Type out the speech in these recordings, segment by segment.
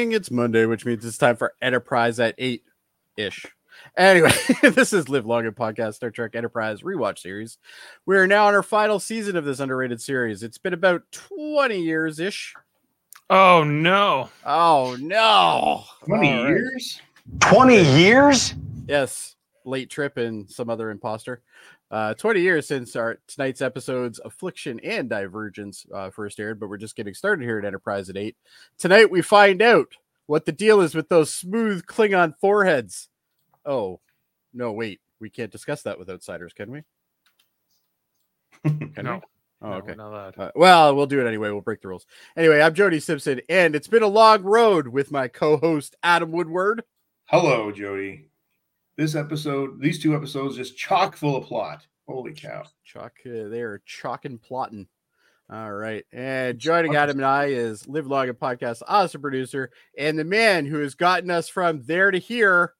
morning. It's Monday, which means it's time for Enterprise at 8 ish. Anyway, this is Live Long and Podcast Star Trek Enterprise rewatch series. We are now on our final season of this underrated series. It's been about 20 years ish. Oh no. Oh no. 20 All right. years? 20 years? Yes, late trip and some other imposter. Uh, 20 years since our tonight's episodes Affliction and Divergence uh, first aired, but we're just getting started here at Enterprise at 8. Tonight we find out what the deal is with those smooth Klingon foreheads. Oh, no, wait. We can't discuss that with outsiders, can we? Can No. we? Oh, okay. we're not allowed. Uh, well, we'll do it anyway. We'll break the rules. Anyway, I'm Jody Simpson, and it's been a long road with my co host, Adam Woodward. Hello, Jody. This episode, these two episodes, just chock full of plot. Holy cow. Chock, uh, they are chock and plotting. All right. And joining Adam and I is Live Long and Podcast awesome producer and the man who has gotten us from there to here,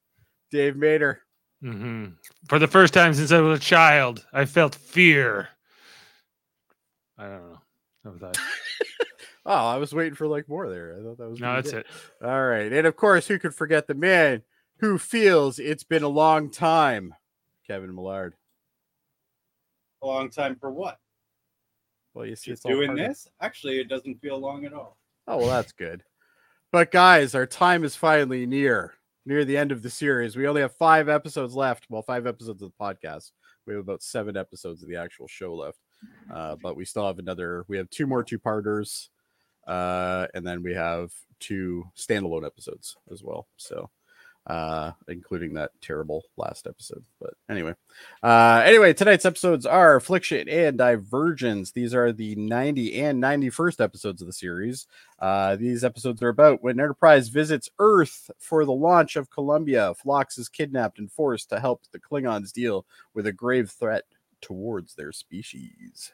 Dave Mader. hmm For the first time since I was a child, I felt fear. I don't know. That was that. Oh, I was waiting for like more there. I thought that was No, that's be it. All right. And of course, who could forget the man who feels it's been a long time, Kevin Millard. A long time for what? Well, you see, Just it's all doing part of- this? Actually, it doesn't feel long at all. Oh, well, that's good. But guys, our time is finally near, near the end of the series. We only have five episodes left. Well, five episodes of the podcast. We have about seven episodes of the actual show left. Uh, but we still have another, we have two more two parters. Uh, and then we have two standalone episodes as well. So, uh, including that terrible last episode. But anyway, uh, anyway, tonight's episodes are Affliction and Divergence. These are the 90 and 91st episodes of the series. Uh, these episodes are about when Enterprise visits Earth for the launch of Columbia. Phlox is kidnapped and forced to help the Klingons deal with a grave threat towards their species.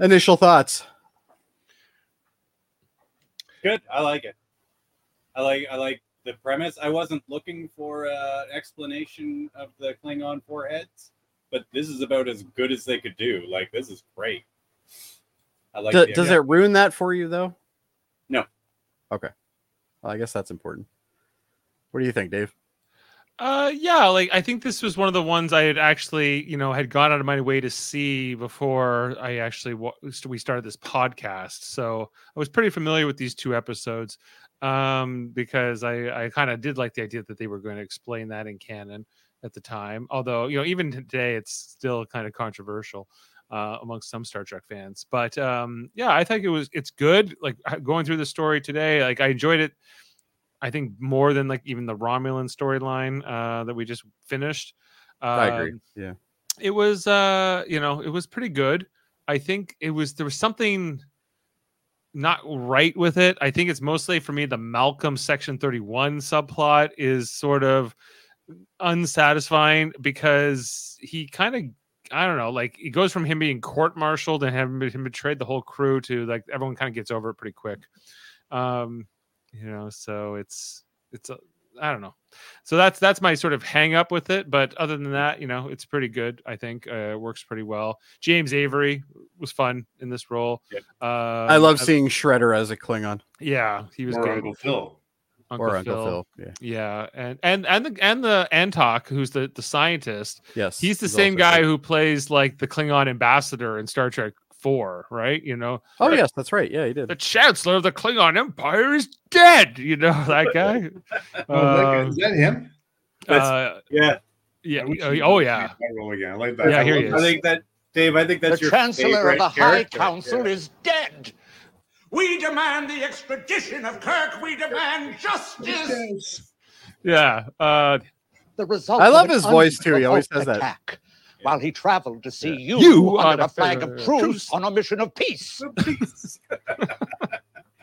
Initial thoughts. Good. I like it. I like I like the premise. I wasn't looking for uh, an explanation of the Klingon foreheads, but this is about as good as they could do. Like this is great. I like. Do- the does idea. it ruin that for you though? No. Okay. Well, I guess that's important. What do you think, Dave? Uh, yeah, like I think this was one of the ones I had actually, you know, had gone out of my way to see before I actually wa- we started this podcast. So I was pretty familiar with these two episodes um, because I I kind of did like the idea that they were going to explain that in canon at the time. Although you know, even today, it's still kind of controversial uh, amongst some Star Trek fans. But um, yeah, I think it was it's good. Like going through the story today, like I enjoyed it. I think more than like even the Romulan storyline uh, that we just finished. I agree. Um, Yeah. It was, uh, you know, it was pretty good. I think it was there was something not right with it. I think it's mostly for me the Malcolm Section Thirty One subplot is sort of unsatisfying because he kind of I don't know, like it goes from him being court-martialed and having him betrayed the whole crew to like everyone kind of gets over it pretty quick. Um, you know, so it's it's a I don't know. So that's that's my sort of hang up with it. But other than that, you know, it's pretty good. I think uh, it works pretty well. James Avery was fun in this role. Yep. Uh, I love seeing Shredder as a Klingon Yeah, he was Or good. Uncle Phil. Uncle or Uncle Phil. Phil. Yeah. Yeah, and and and the and the Antaak, who's the the scientist. Yes. He's the he's same guy good. who plays like the Klingon ambassador in Star Trek Four, right? You know, Oh yes, that's right. Yeah, he did. the Chancellor of the Klingon Empire is dead. You know that guy. Oh, that guy- Um, is that him? uh, Yeah, yeah. I Oh, he oh would yeah. role again. I like that. Yeah, I here he that. I think that Dave. I think that's the your Chancellor of the High. Council Yeah. is dead. We demand the extradition of Kirk. We demand justice. Yeah. Uh, The result. I love his voice, too. He always unprovoked says that. Attack, While he traveled to see you, You under on a a flag of truce truce. on a mission of peace.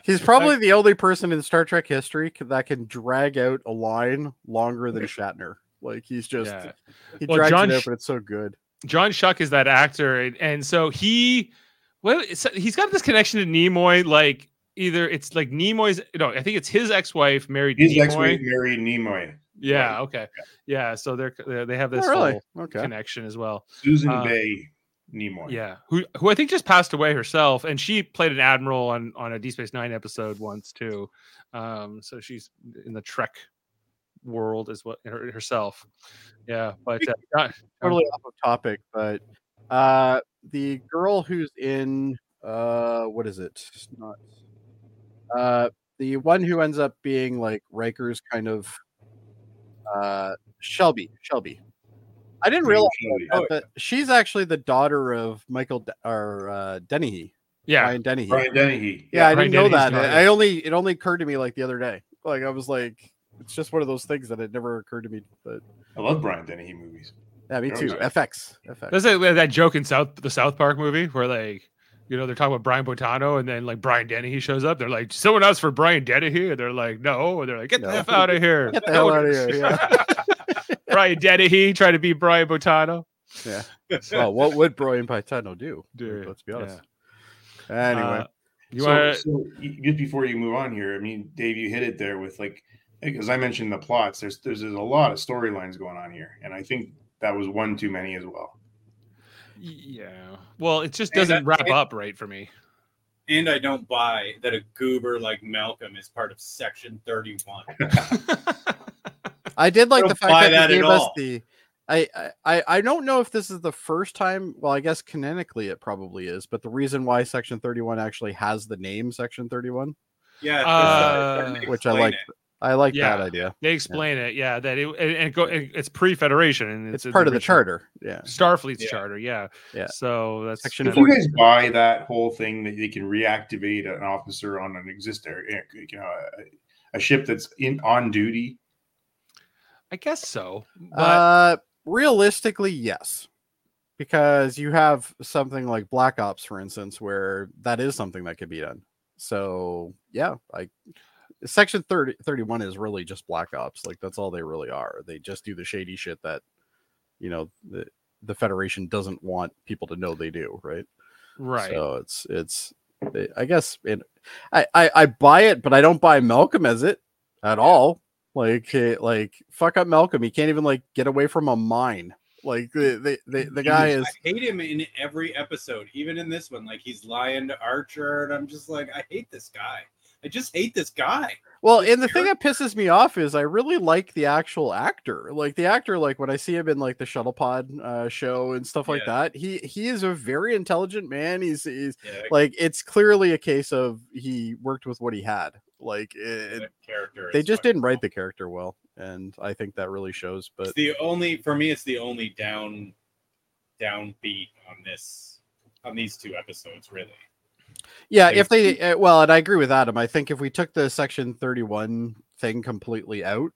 He's probably the only person in Star Trek history that can drag out a line longer than Shatner. Like he's just Yeah. he Well, drags John it out, but it's so good. John Schuck is that actor, and, and so he, well, it's, he's got this connection to Nimoy. Like either it's like Nimoy's, no, I think it's his ex-wife married His Nimoy. ex-wife married Nimoy. Yeah. Right. Okay. Yeah. So they're they have this Oh, really? whole Okay. connection as well. Susan Uh, Bay Nimoy. Yeah, who who I think just passed away herself, and she played an admiral on on a D Space Nine episode once too. Um, so she's in the Trek world as well her, herself. Yeah, but uh, not- totally off of topic, but uh the girl who's in uh what is it? Not uh the one who ends up being like Riker's kind of uh Shelby. Shelby. I didn't realize Shelby. that, but she's actually the daughter of Michael De- or uh Dennehy. yeah, Brian Dennehy. Brian Dennehy. Yeah, I Brian didn't know that. daughter. I only it only occurred to me like the other day. Like I was like, it's just one of those things that it never occurred to me. But I love Brian Dennehy movies. yeah, me Yeah, too. okay. FX. FX. There's that, that joke in South the South Park movie where like you know they're talking about Brian Boitano and then like Brian Dennehy shows up. They're like someone else for Brian Dennehy, and they're like no, and they're like get No. the f out of here, Get the hell outta Coders." here, yeah. Brian Dennehy trying to be Brian Boitano. Yeah. well, what would Brian Boitano do? Dude, Let's be honest. yeah. Anyway, Uh, you so, want to? so just before you move on here, I mean, Dave, you hit it there with like, because I mentioned the plots. There's, there's there's a lot of storylines going on here, and I think that was one too many as well. Yeah. Well, it just doesn't I- wrap and- up right for me. And I don't buy that a goober like Malcolm is part of Section 31. I did like don't the fact that, that he gave us all. the. I, I I don't know if this is the first time. Well, I guess canonically it probably is, but the reason why Section Thirty One actually has the name Section 31. Yeah, Uh, which I explain like. It. I like Yeah. that idea. They explain it, yeah. That it and, and go, and it's pre-federation and It's, in part of the charter. Yeah. Starfleet's Yeah. charter, yeah. Yeah. So that's Section Did kind you guys buy that whole thing that they can reactivate an officer on an existing, you know, a, a ship that's in on duty? I guess so. But Uh, realistically, yes, because you have something like Black Ops, for instance, where that is something that could be done. So yeah, like Section 30, 31 is really just Black Ops. Like that's all they really are. They just do the shady shit that you know the the Federation doesn't want people to know they do, right? right. So it's it's I guess it I, I I buy it, but I don't buy Malcolm as it at all. Like eh, like fuck up Malcolm. He can't even like get away from a mine. Like the the, the, the guy is I hate him in every episode, even in this one. Like he's lying to Archer, and I'm just like, I hate this guy. I just hate this guy. well, and the thing that pisses me off is I really like the actual actor. Like the actor, like when I see him in like the shuttle pod uh, show and stuff like Yeah. that, he he is a very intelligent man. He's he's Yeah, like it's clearly a case of he worked with what he had. Like it, character. they just didn't write the character well and i think that really shows but It's the only for me. It's the only down downbeat on this on these two episodes. Really, yeah if they uh, well and i agree with adam i think if we took the section 31 thing completely out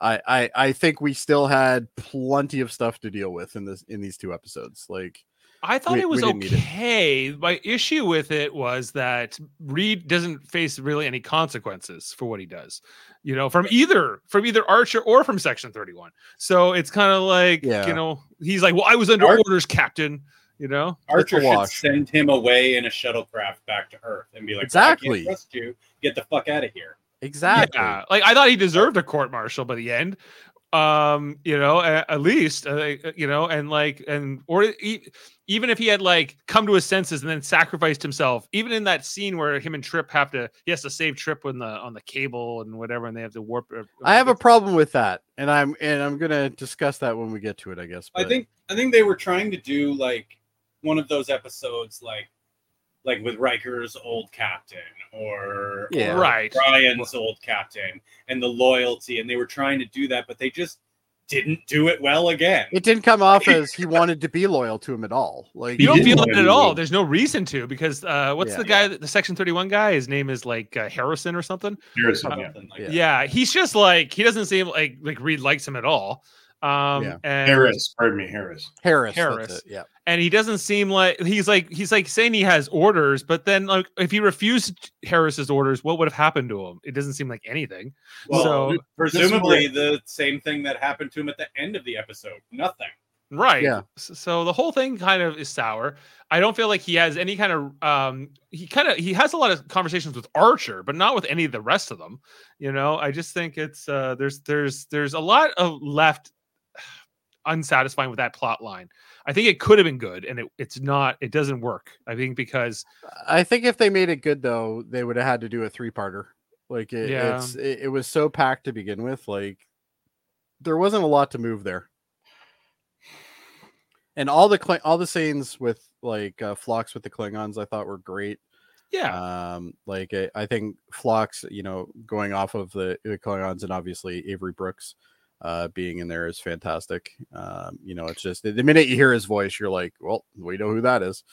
I, I i think we still had plenty of stuff to deal with in this in these two episodes like I thought we- it was didn't it. okay. My issue with it was that Reed doesn't face really any consequences for what he does, you know, from either from either Archer or from Section Thirty One. So it's kind of like Yeah. you know he's like, well, I was under orders, Captain. You know, Archer should send him away in a shuttlecraft back to Earth and be like, Exactly. I can't trust you. Get the fuck out of here. exactly Yeah, like I thought he deserved a court martial by the end. Um, you know, at, at least, uh, you know, and like, and or e- even if he had like come to his senses and then sacrificed himself, even in that scene where him and Trip have to, he has to save Trip on the on the cable and whatever, and they have to warp. uh, i have a problem with that and i'm and i'm gonna discuss that when we get to it i guess I think I think they were trying to do like one of those episodes like like with Riker's old captain or, Yeah. or Right. Brian's old captain and the loyalty and they were trying to do that but they just didn't do it well again. it didn't come off as he wanted to be loyal to him at all like You don't feel it at all. There's no reason to because uh, what's Yeah. the guy, the Section Thirty One guy? His name is like uh, Harrison or something. Harrison, yeah. Like Yeah. Yeah. he's just like he doesn't seem like like Reed likes him at all. Um, Yeah. and Harris, pardon me, Harris. harris Harris. It, yeah and he doesn't seem like he's like he's like saying he has orders, but then like if he refused Harris's orders, what would have happened to him? It doesn't seem like anything. Well, so presumably the same thing that happened to him at the end of the episode. Nothing. right, Yeah. So the whole thing kind of is sour. I don't feel like he has any kind of um he kind of he has a lot of conversations with Archer, but not with any of the rest of them. You know, I just think it's uh there's there's there's a lot of left unsatisfying with that plot line. I think it could have been good, and it, it's not. It doesn't work. I think because I think if they made it good though, they would have had to do a three parter. Like it, Yeah. it's it, it was so packed to begin with. Like there wasn't a lot to move there. And all the Kling- all the scenes with like uh, Phlox with the Klingons, I thought were great. yeah, Um, like I, I think Phlox, you know, going off of the, the Klingons and obviously Avery Brooks uh, being in there is fantastic. Um, you know, it's just the minute you hear his voice, you're like, well, we know who that is,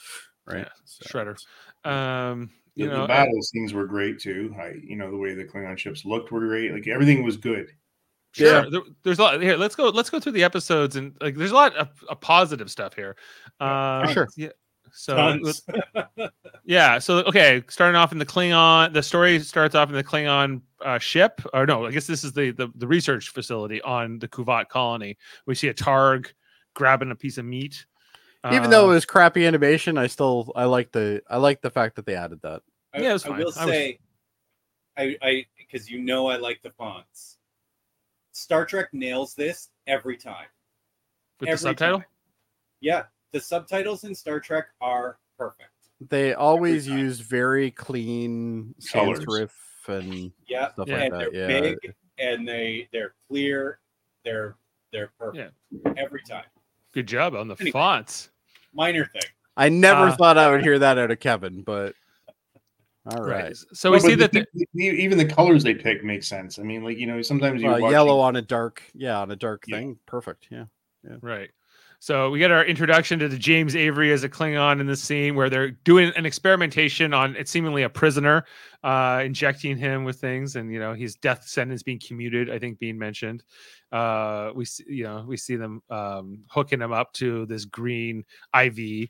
right? Yeah, So- Shredder. Um, The, you the know, uh, battle scenes were great too. I, you know, the way the Klingon ships looked were great. Like everything was good. Sure. Yeah. There, there's a lot here. Let's go. Let's go through the episodes and like. There's a lot of, of positive stuff here. Um, sure. Yeah. So Tons. yeah. So okay, starting off in the Klingon. The story starts off in the Klingon uh, ship, or no, I guess this is the, the the research facility on the Qu'Vat colony. We see a Targ grabbing a piece of meat. even though it Uh, was crappy animation, I still I like the I like the fact that they added that. I, Yeah, it was I fine. will I was- say, I, I, because you know I like the fonts. Star Trek nails this every time. with the subtitle. time. Yeah, the subtitles in Star Trek are perfect. They always time. use very clean sans Colors. serif and Yeah, stuff Yeah. like and that. they're Yeah, big and they they're clear. They're they're perfect every time. Good job on the Anyway. fonts. Minor thing. I never Uh, thought I would hear that out of Kevin, but all right. So we No, see that. the- the- the- even the colors they pick make sense. I mean, like you know, sometimes you Uh, watch yellow on a dark, yeah, on a dark Yeah. thing. Perfect. Yeah. Yeah. Right. So we get our introduction to the James Avery as a Klingon in the scene where they're doing an experimentation on it's seemingly a prisoner, uh, injecting him with things, and you know his death sentence being commuted. I think being mentioned. Uh, we see, you know, we see them um, hooking him up to this green IV,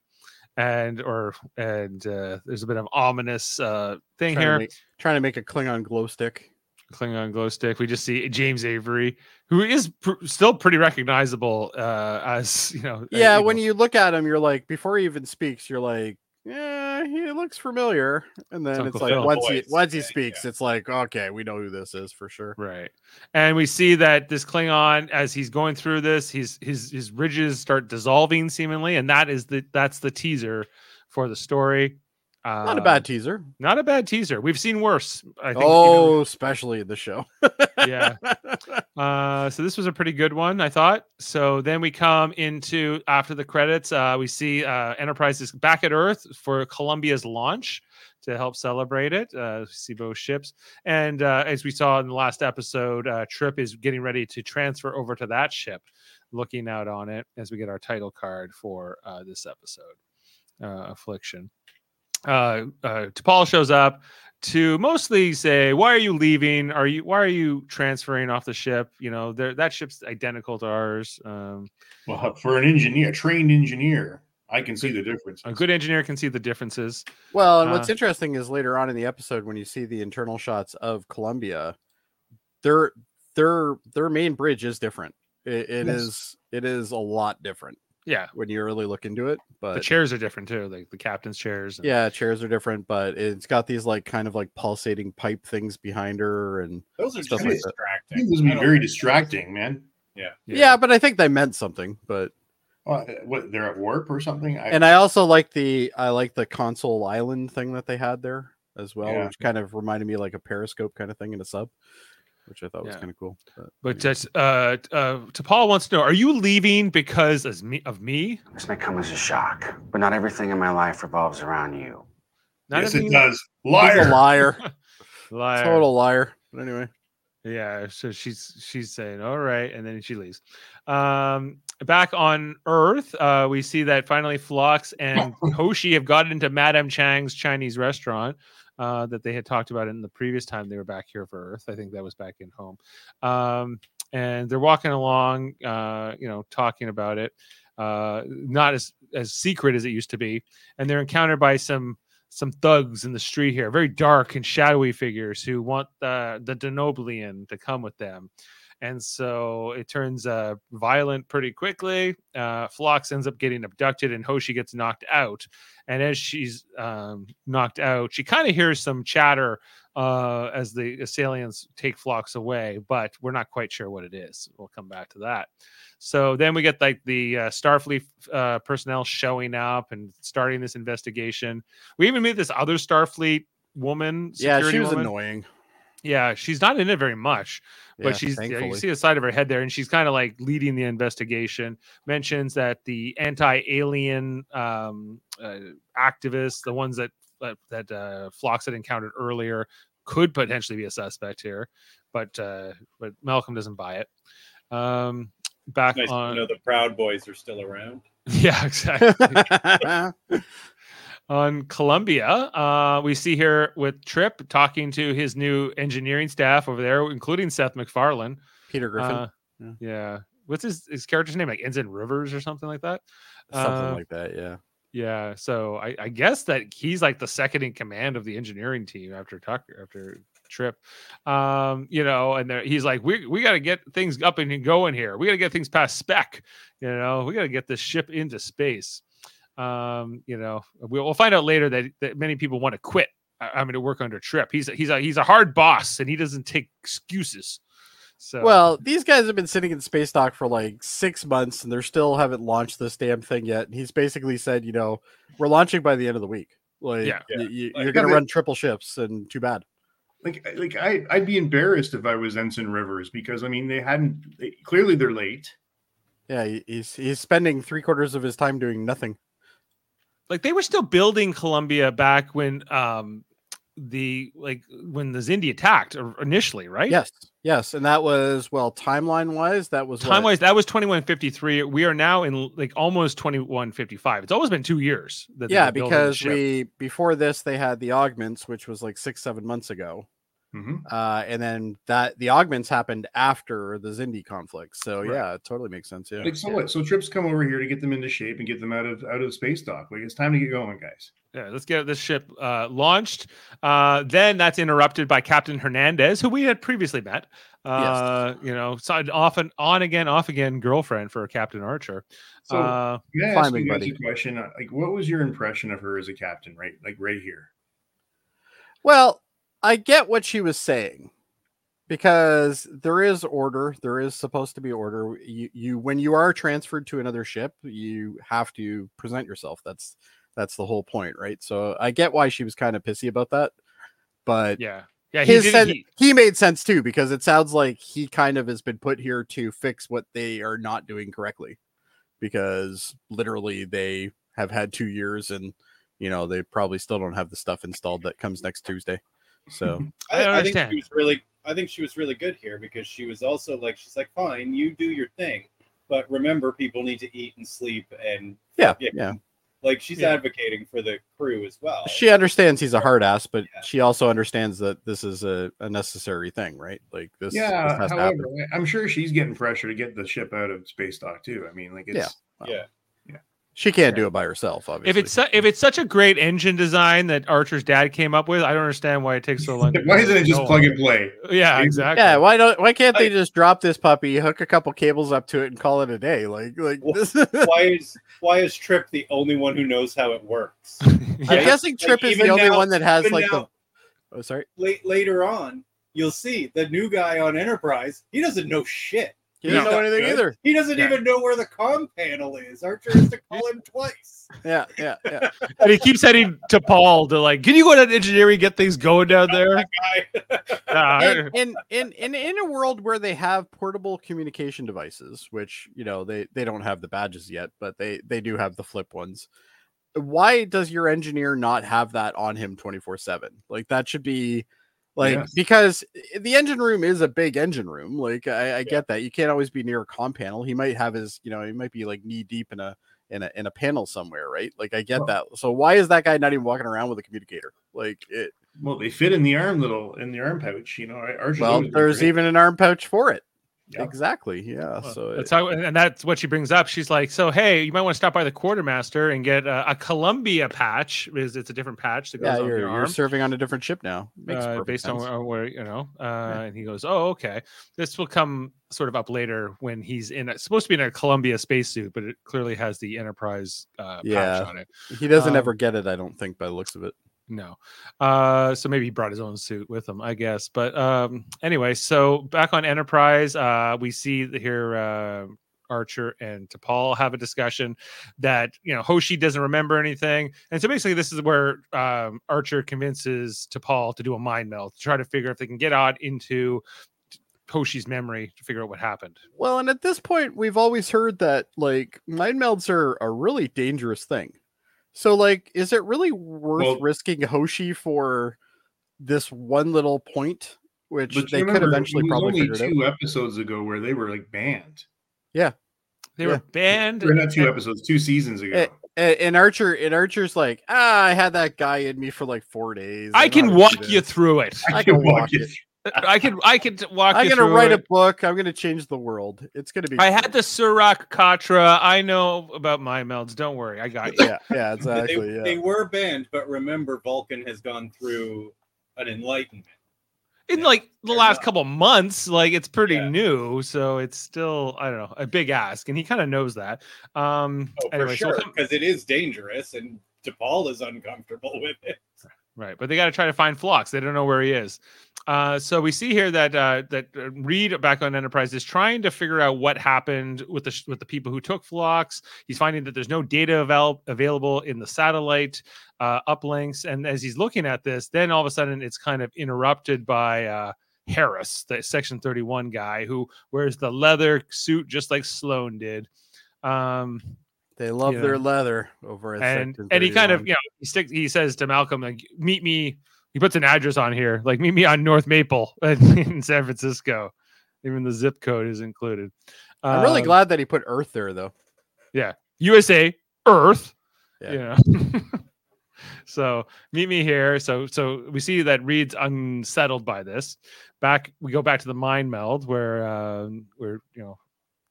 and or and uh, there's a bit of ominous uh, thing Trying here. to, make, trying to make a Klingon glow stick. Klingon glow stick. We just see James Avery, who is pr- still pretty recognizable uh, as you know. Yeah, you when you look at him, you're like, before he even speaks, you're like, yeah, he looks familiar. And then it's Uncle like Phil. once he once he yeah, speaks, it's like, okay, we know who this is for sure. Right. And we see that this Klingon, as he's going through this, his his his ridges start dissolving seemingly, and that is the that's the teaser for the story. Uh, Not a bad teaser. not a bad teaser. We've seen worse. I think. Oh, especially the show. Yeah. Uh, so this was a pretty good one, I thought. So then we come into after the credits, uh, we see uh, Enterprise is back at Earth for Columbia's launch to help celebrate it. Uh, we see both ships, and uh, as we saw in the last episode, uh, Trip is getting ready to transfer over to that ship, looking out on it as we get our title card for uh, this episode, uh, Affliction. Uh, uh, T'Pol shows up to mostly say, "Why are you leaving? Are you why are you transferring off the ship? You know, there that ship's identical to ours. Um, Well, for an engineer, a trained engineer, I can see the difference. a good engineer can see the differences. Well, and what's Uh, interesting is later on in the episode when you see the internal shots of Columbia, their their their main bridge is different. It, it Yes. is it is a lot different Yeah, when you really look into it. But the chairs are different too, like the captain's chairs. and- yeah, chairs are different, but it's got these like kind of like pulsating pipe things behind her, and Those are Stuff like that. distracting. It was be very distracting, man. yeah. yeah. but I think they meant something. But Uh, what they're at warp or something? I, and I also like the I like the console island thing that they had there as well, Yeah. which kind of reminded me like a periscope kind of thing in a sub, which I thought was kind of cool. But, But anyway. uh, uh, T'Pol wants to know: Are you leaving because as me, of me? This may come as a shock, but not everything in my life revolves around you. Not yes, it me? does. He's Liar. a liar, Liar. total liar. But anyway, Yeah, so she's she's saying all right, and then she leaves. Um, back on Earth, uh, we see that finally Phlox and Hoshi have gotten into Madame Chang's Chinese restaurant uh, that they had talked about in the previous time they were back here for Earth. I think that was back in home. Um, and they're walking along, uh, you know, talking about it. Uh, not as as secret as it used to be, and they're encountered by some some thugs in the street here, very dark and shadowy figures who want the the Denobulan to come with them. And so it turns uh, violent pretty quickly. Uh, Phlox ends up getting abducted, and Hoshi gets knocked out. And as she's um, knocked out, she kind of hears some chatter uh, as the assailants take Phlox away, but we're not quite sure what it is. We'll come back to that. So then we get like the uh, Starfleet uh, personnel showing up and starting this investigation. We even meet this other Starfleet woman. Yeah, she was woman. annoying. Yeah, she's not in it very much, but Yeah, she's yeah, you see the side of her head there, and she's kind of like leading the investigation. Mentions that the anti-alien um, uh, activists, the ones that that, that uh, Phlox had encountered earlier, could potentially be a suspect here, but uh, but Malcolm doesn't buy it. Um, back Nice on, to know the Proud Boys are still around. yeah, exactly. on Columbia. Uh, we see here with Trip talking to his new engineering staff over there, including Seth MacFarlane. Peter Griffin, Uh, Yeah. yeah. What's his, his character's name? Like Ensign Rivers or something like that? something uh, like that. Yeah. Yeah. So I, I guess that he's like the second in command of the engineering team after Tucker, after Trip. Um, you know, and he's like, we, we got to get things up and going here. We got to get things past spec. You know, we got to get this ship into space. Um, you know, we'll, we'll find out later that, that many people want to quit. I, I mean, to work under Trip. He's a, he's a he's a hard boss, and he doesn't take excuses. So Well, these guys have been sitting in space dock for like six months, and they're still haven't launched this damn thing yet. And he's basically said, you know, we're launching by the end of the week. Like, Yeah. y- y- Like, you're going to yeah, run triple ships, and too bad. Like, like I, I'd be embarrassed if I was Ensign Rivers because I mean they hadn't. They, clearly, they're late. Yeah, he's he's spending three quarters of his time doing nothing. Like they were still building Columbia back when um the like when the Xindi attacked initially, right? Yes, yes, and that was well timeline wise. That was? Time wise, that was 2153. We are now in like almost 2155. It's always been two years. That Yeah, been building the because we before this they had the augments, which was like six seven months ago, Mhm. uh, and then that the augments happened after the Xindi conflict. So Right. yeah, it totally makes sense. Yeah, Like so what? So trips come over here to get them into shape and get them out of out of space dock. Like it's time to get going, guys. Yeah, let's get this ship uh, launched. Uh, then that's interrupted by Captain Hernandez, who we had previously met. Uh, You know, so often on again, off again girlfriend for Captain Archer. So uh, Can I Fine ask with you guys buddy. a question? Uh, Like, what was your impression of her as a captain? Right, like right here. Well, I get what she was saying because there is order. There is supposed to be order. You, you when you are transferred to another ship, you have to present yourself. That's that's the whole point, right? So I get why she was kind of pissy about that, but yeah, yeah. He did, he, he made sense too because it sounds like he kind of has been put here to fix what they are not doing correctly because literally they have had two years and you know they probably still don't have the stuff installed that comes next tuesday so I I, I think she was really I think she was really good here because she was also like she's like fine you do your thing but remember people need to eat and sleep and yeah Yeah. yeah like she's Yeah. advocating for the crew as well. she understands he's a hard ass but Yeah. she also understands that this is a, a necessary thing right like this, this Yeah. has to. However, I'm sure she's getting pressure to get the ship out of space dock too. I mean, like it's yeah. She can't do it by herself obviously if it's su- if it's such a great engine design that Archer's dad came up with, I don't understand why it takes so long. Why isn't it just plug and play? Yeah, exactly. yeah why don't why can't they just drop this puppy hook a couple cables up to it and call it a day like like this why is why is Trip the only one who knows how it works? i'm Yeah. guessing Like, trip is the only now- one that has like now- the oh sorry Late later on, you'll see the new guy on Enterprise. He doesn't know shit. He doesn't He's know anything good. either He doesn't Yeah. even know where the com panel is. Archer has to call him twice. yeah yeah yeah and he keeps heading to Paul to like, can you go to engineering get things going down there? Uh, in, in in in in a world where they have portable communication devices, which you know they they don't have the badges yet, but they they do have the flip ones. Why does your engineer not have that on him twenty four seven? Like that should be like Yes. because the engine room is a big engine room. Like I, I get that you can't always be near a com panel. He might have his you know he might be like knee deep in a in a in a panel somewhere, right? Like I get Well- that. So why is that guy not even walking around with a communicator? Like it. Well, they fit in the arm little in the arm pouch. You know, Well, there's even an arm pouch for it. Yep. Exactly. Yeah. Well, so that's it- how, and that's what she brings up. She's like, "So hey, you might want to stop by the quartermaster and get a, a Columbia patch. Is it's a different patch that goes yeah, on you're, your you're serving on a different ship now. Makes uh, based sense. on where, you know." Uh, And he goes, "Oh, okay. This will come sort of up later when he's in. A, supposed to be in a Columbia spacesuit, but it clearly has the Enterprise uh, Yeah. patch on it. He doesn't um, ever get it, I don't think, by the looks of it. No. Uh so maybe he brought his own suit with him, I guess. But um anyway, so back on Enterprise, uh we see here uh Archer and T'Pol have a discussion that you know Hoshi doesn't remember anything, and so basically this is where um, Archer convinces T'Pol to do a mind meld to try to figure if they can get out into Hoshi's memory to figure out what happened. Well, and at this point, we've always heard that like mind melds are a really dangerous thing. So, like, is it really worth Well- risking Hoshi for this one little point, which they you could eventually it was probably only figure it out? two episodes ago where they were like banned. Yeah, they Yeah. were banned. Or not two and- episodes, two seasons ago. And, and Archer, and Archer's like, ah, I had that guy in me for like four days. I know can how to do walk you through it. I can walk you it. I could I could walk I'm gonna write it. a book. I'm gonna change the world. It's gonna be. I had the Surak Katra. I know about my melds. Don't worry, I got you. Yeah, yeah, exactly. they, yeah. they were banned, but remember, Vulcan has gone through an enlightenment. In Yeah, like the last enough. couple months, like it's pretty Yeah. new, so it's still I don't know a big ask, and he kind of knows that. Um, Oh, anyway, for sure, him- because it is dangerous, and T'Pol is uncomfortable with it. Right, but they got to try to find Phlox. They don't know where he is. Uh, so we see here that uh, that uh, Reed back on Enterprise is trying to figure out what happened with the with the people who took Phlox. He's finding that there's no data avail- available in the satellite uh, uplinks, and as he's looking at this, then all of a sudden it's kind of interrupted by uh, Harris, the Section 31 guy who wears the leather suit just like Sloan did. Um, They love you their leather over at and and he kind of you know he sticks he says to Malcolm like meet me he puts an address on here like meet me on North Maple in San Francisco. Even the zip code is included. I'm really Um, glad that he put Earth there, though. Yeah, USA Earth. Yeah. yeah so meet me here. So so we see that Reed's unsettled by this. Back we go back to the mind meld where um where you know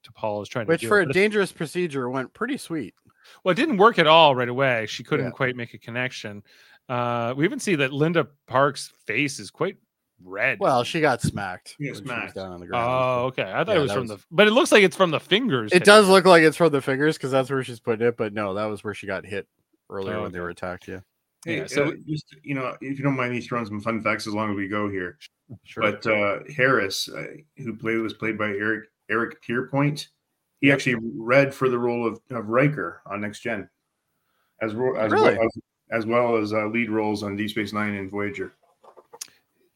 T'Pol is trying Which, to do for it, a dangerous procedure, went pretty sweet. Well, it didn't work at all right away. She couldn't Yeah. quite make a connection. Uh, we even see that Linda Park's face is quite red. Well, she got smacked. Yeah, when she was smacked. down on the ground. oh, okay. I thought Yeah, it was from was- the, but it looks like it's from the fingers. It hitting does her. look like it's from the fingers because that's where she's putting it. But no, that was where she got hit earlier Oh, when they were attacked. Yeah, Hey, Yeah, so- uh, just you know, if you don't mind me throwing some fun facts as long as we go here. sure. But uh, Harris, uh, who played was played by Eric Eric Pierpoint, he actually read for the role of, of Riker on Next Gen, as as Really? well as, as well as uh, lead roles on Deep Space Nine and Voyager.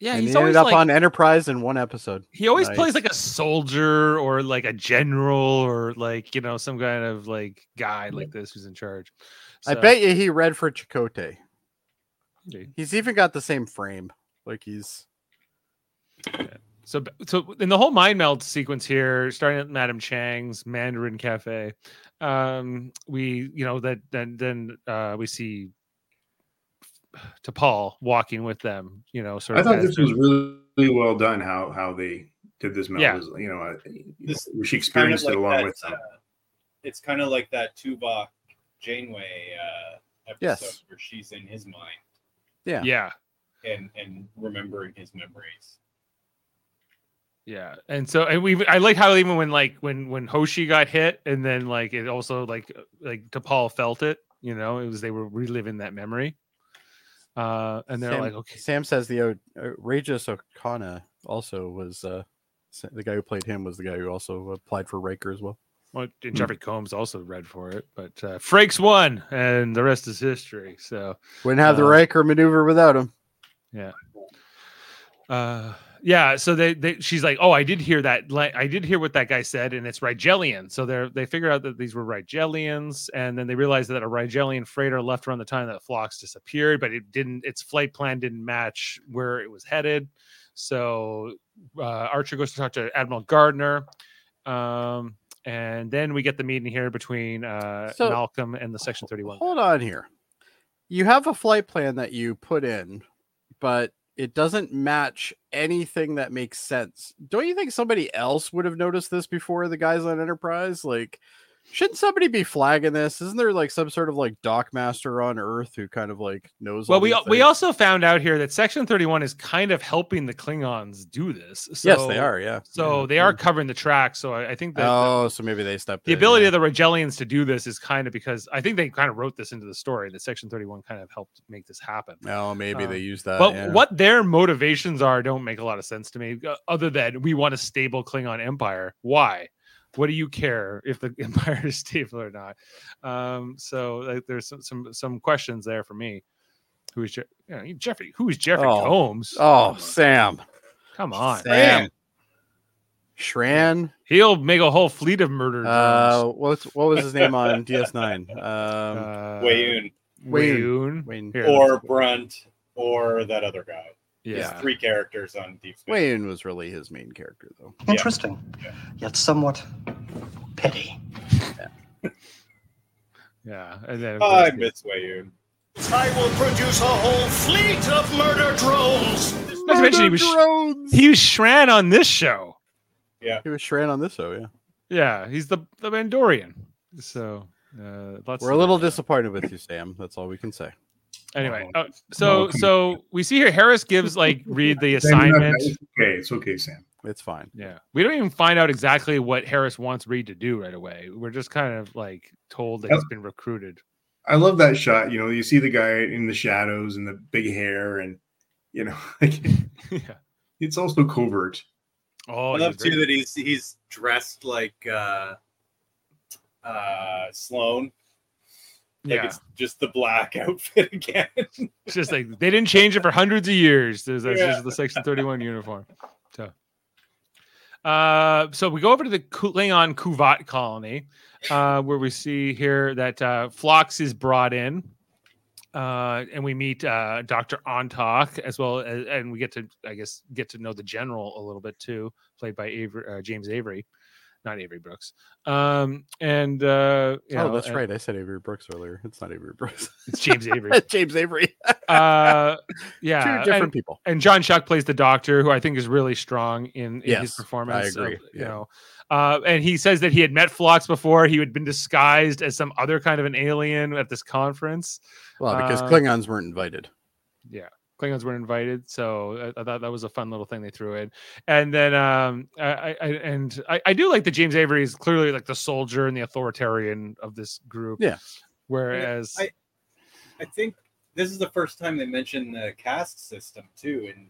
Yeah, and he's he ended up like, on Enterprise in one episode. he always Nice. plays like a soldier or like a general or like you know some kind of like guy like this who's in charge. I bet you he read for Chakotay. Okay. He's even got the same frame. Like he's So, so in the whole mind meld sequence here, starting at Madame Chang's Mandarin Cafe, um, we, you know, that then then uh, we see T'Pol walking with them, you know, sort I of. thought this was really, really well done. How how they did this meld, Yeah. is, you know, uh, This where she Kind of experienced like it along that, with them. uh, it's kind of like that Tuvok Janeway uh, episode Yes. where she's in his mind yeah. yeah, and and remembering his memories. Yeah, and so and we, I like how even when like when when Hoshi got hit, and then like it also like like T'Pol felt it, you know, it was they were reliving that memory. Uh, and they're Sam, like, okay, Sam says the O- uh, O'Connor also was uh, the guy who played him was the guy who also applied for Riker as well. Well, and Jeffrey Combs also read for it, but uh, Frakes won, and the rest is history. So, Wouldn't have the Uh, Riker maneuver without him. Yeah. Uh, yeah. So they, they, she's like, "Oh, I did hear that. Like, I did hear what that guy said, and it's Rigelian." So they're they figure out that these were Rigelians, and then they realize that a Rigelian freighter left around the time that Phlox disappeared, but it didn't. Its flight plan didn't match where it was headed. So uh, Archer goes to talk to Admiral Gardner. Um, and then we get the meeting here between uh, So- Malcolm and the Section 31. Hold on here. You have a flight plan that you put in, but it doesn't match anything that makes sense. Don't you think somebody else would have noticed this before the guys on Enterprise? Like, shouldn't somebody be flagging this? Isn't there like some sort of like dock master on Earth who kind of like knows? Well, we we also found out here that Section 31 is kind of helping the Klingons do this. So, yes, they are. Yeah. So Yeah. they are covering the track. So I, I think that Oh, so maybe they stepped. the in, ability yeah. of the Rigelians to do this is kind of because I think they kind of wrote this into the story that Section 31 kind of helped make this happen. Oh, maybe Um, they use that. But yeah. what their motivations are don't make a lot of sense to me, uh, other than we want a stable Klingon empire. Why? What do you care if the empire is stable or not? Um, so like, there's some, some some questions there for me. Who is Je- you know, Jeffrey? Who is Jeffrey Oh. Combs? Oh, Sam. Come on, Sam. Shran. he'll make a whole fleet of murder Uh, drones. what's what was his name on DS9? Um, Uh, Weyoun Weyoun. Wayne. Or Brunt or that other guy. Yeah. There's three characters on Deep Space. Wayne was really his main character, though. Interesting, yet somewhat petty. Yeah, and then of Oh, I course, miss Weyoun. I will produce a whole fleet of murder drones. not to mention he was drones. he was Shran on this show. Yeah, he was Shran on this show, yeah. Yeah, he's the the Mandorian. So uh, We're a of- little disappointed with you, Sam. That's all we can say. Anyway, Oh, uh, so come so we see here Harris gives like read the Sam, you're not- assignment. It's okay. It's okay, Sam. It's fine. Yeah, we don't even find out exactly what Harris wants Reed to do right away. We're just kind of like told that he's been recruited. I love that shot. You know, you see the guy in the shadows and the big hair, and you know, like yeah. it's also covert. Oh, I love too that he's he's dressed like uh uh Sloan. Like yeah. it's just the black outfit again. It's just like they didn't change it for hundreds of years. There's Yeah. just the Section 31 uniform. So, uh, so we go over to the Klingon Qu'Vat colony, uh, where we see here that uh, Phlox is brought in, uh, and we meet uh, Doctor Antaak as well, as, and we get to, I guess, get to know the general a little bit too, played by Avery, uh, James Avery, not Avery Brooks. Um, and uh, oh, know, that's and right. I said Avery Brooks earlier. It's not Avery Brooks. It's James Avery. James Avery. uh, yeah, Two and- different people. and John Schuck plays the doctor, who I think is really strong in, in his Yes, I performance. of, agree, you know, uh, and he says that he had met Phlox before. He had been disguised as some other kind of an alien at this conference. Well, because Uh, Klingons weren't invited. Yeah, Klingons weren't invited, so I, I thought that was a fun little thing they threw in. And then, um, I, I I- and I, I do like that James Avery is clearly like the soldier and the authoritarian of this group. Yeah. Whereas, I- I think this is the first time they mention the caste system too, and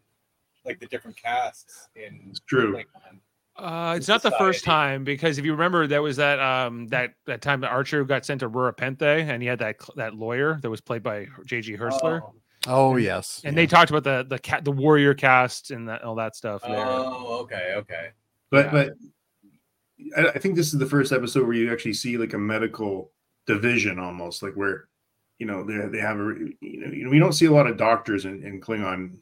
like the different castes in It's true. Klingon. Uh, it's in not the first time because if you remember, there was that um that that time that Archer got sent to Rura Penthe and he had that that lawyer that was played by J.G. Hertzler, Oh, Oh yes. and yeah. they talked about the the cat the warrior cast and that all that stuff. There. oh, okay, okay. But Yeah. but I, I think this is the first episode where you actually see like a medical division almost like where you know they they have a you know, you know we don't see a lot of doctors in, in Klingon.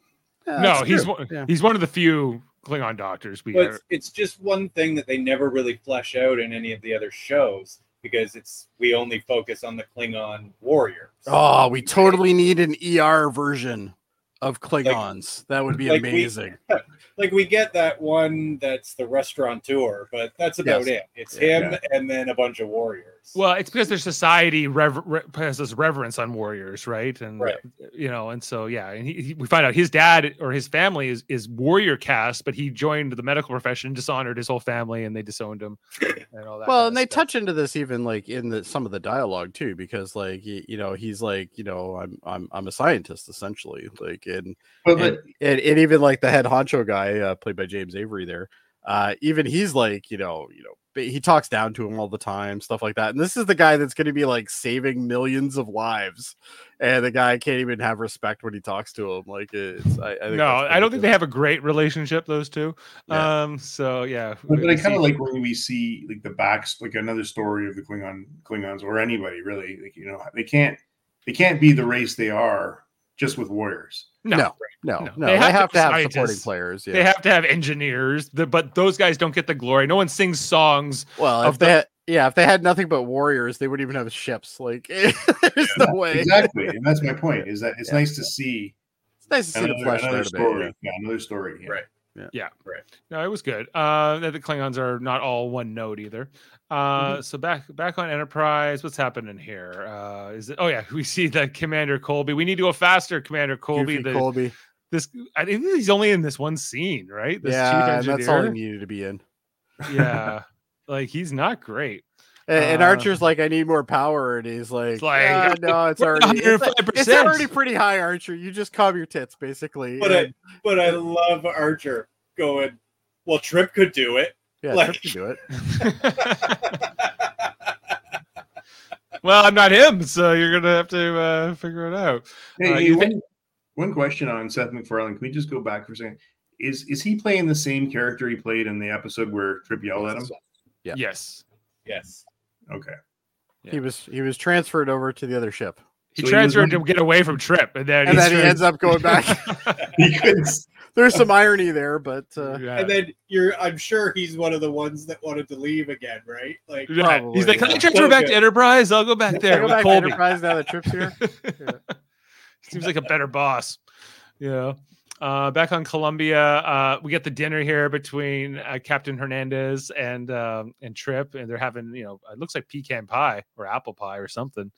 Yeah, no, he's one, Yeah. he's one of the few Klingon doctors we But it's, it's just one thing that they never really flesh out in any of the other shows because it's we only focus on the Klingon warriors. Oh, we totally need an ER version of Klingons. that would be like we- amazing. like we get that one that's the restaurateur, but that's about Yes. it. It's Yeah. him and then a bunch of warriors. Well, it's because their society rever- re- has this reverence on warriors, right? And Right. you know, and so yeah, and he, he- we find out his dad or his family is is warrior caste, but he joined the medical profession, dishonored his whole family, and they disowned him. And all that well and they stuff. touch into this even like in the some of the dialogue too because like y- you know he's like you know i'm i'm i'm a scientist essentially like and But, and, but and, and even like the head honcho guy uh, played by james avery there uh even he's like you know you know ba- he talks down to him all the time stuff like that and this is the guy that's going to be like saving millions of lives and the guy can't even have respect when he talks to him like it's i, I think no, I don't pretty think they have a great relationship, those two. Yeah. Um, so yeah, But, but I kind of like when we see like the backs, like another story of the Klingon Klingons or anybody really. Like you know, they can't they can't be the race they are just with warriors. No, no, no No. no They they have have, to to have supporting players yeah they have to have engineers, but those guys don't get the glory. No one sings songs. Well, of if they the- had, yeah, if they had nothing but warriors, they wouldn't even have ships. Like, there's no way. Exactly, and that's my point. Is that it's Yeah. nice to see It's nice to see them Another, fleshed another out bit. story. Yeah. another story. Yeah. Right. No, it was good. Uh, that the Klingons are not all one note either. Uh, Mm-hmm. so back back on Enterprise, what's happening here? Uh, is it? Oh yeah, we see that Commander Colby. We need to go faster, Commander Colby. Goofy The, Colby. this I think he's only in this one scene, right? This yeah, that's all he needed to be in. yeah, like he's not great. And, and Uh, Archer's like, I need more power, and he's like, like, "Ah, no, it's already it's, like- it's already pretty high, Archer. You just calm your tits, basically. But I, but I love Archer going. Well, Trip could do it. yeah, like- Trip can do it. well, I'm not him, so you're gonna have to uh, figure it out. Hey, Uh, hey, you one, one question on Seth MacFarlane. Can we just go back for a second? Is is he playing the same character he played in the episode where Trip yelled at him? Yeah. Yes, Yes. Okay. Yeah. He was he was transferred over to the other ship, he So he transferred to get away from Trip, and then and he's then he ends up going back. He couldn't. There's some irony there, but uh, Yeah. And then you're. I'm sure he's one of the ones that wanted to leave again, right? Like. Yeah, Probably, he's like, "Can I transfer So back good. to Enterprise? I'll go back Can I there go with back to Enterprise now that Trip's here. Seems like a better boss. You know. Uh, back on Columbia, uh, we get the dinner here between uh, Captain Hernandez and um, and Trip, and they're having you know it looks like pecan pie or apple pie or something,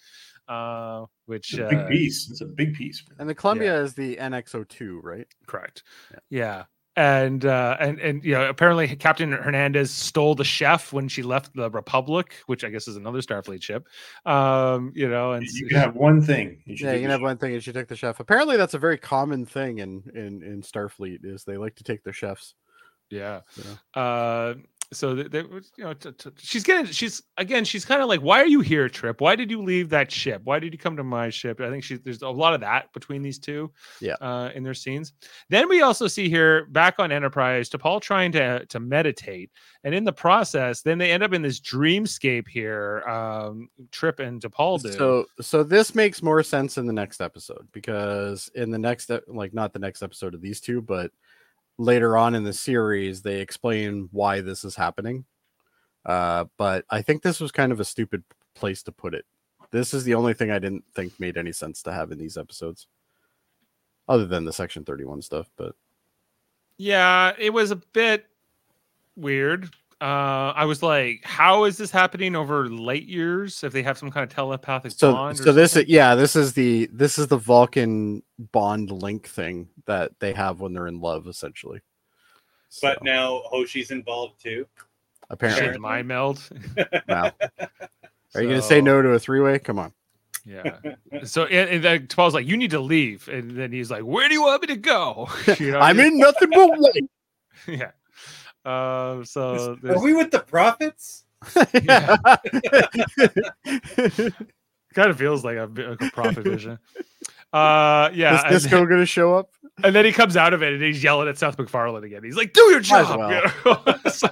uh, which It's a uh, big piece. It's a big piece. And the Columbia is the NX02, right? correct, Yeah. yeah. And uh, and and you know apparently Captain Hernandez stole the chef when she left the Republic, which I guess is another Starfleet ship. Um, you know, and You can have one thing. You should Yeah, you can the have one thing, and she took the chef. Apparently, that's a very common thing in in in Starfleet. Is they like to take their chefs. Yeah. So- Uh, so th- there was, you know, t- t- she's getting, she's again, she's kind of like, why are you here, Trip? Why did you leave that ship? Why did you come to my ship? I think she, there's a lot of that between these two, Yeah. uh, in their scenes. Then we also see here back on Enterprise, T'Pol trying to to meditate, and in the process, then they end up in this dreamscape here. Um, Trip and T'Pol do. So so this makes more sense in the next episode because in the next like not the next episode of these two, but later on in the series they explain why this is happening. Uh, but I think this was kind of a stupid place to put it. This is the only thing I didn't think made any sense to have in these episodes, other than the Section Thirty One stuff. But Yeah, it was a bit weird. Uh, I was like, how is this happening over light years? If they have some kind of telepathic so bond? so this something? yeah this is the this is the Vulcan bond link thing that they have when they're in love essentially. But now Hoshi's involved too. apparently, Shade mind meld. Wow. Are you going to say no to a three way? Come on. Yeah. So and, and then T'Pol's like, you need to leave, and then he's like, where do you want me to go? You know, I'm in nothing but white. Yeah. Uh, so Are we with the prophets? Kind of feels like a, like a prophet vision. Uh, yeah. Is and Disco then- going to show up? And then he comes out of it and he's yelling at Seth MacFarlane again. He's like, "Do your Might as job." you know? So-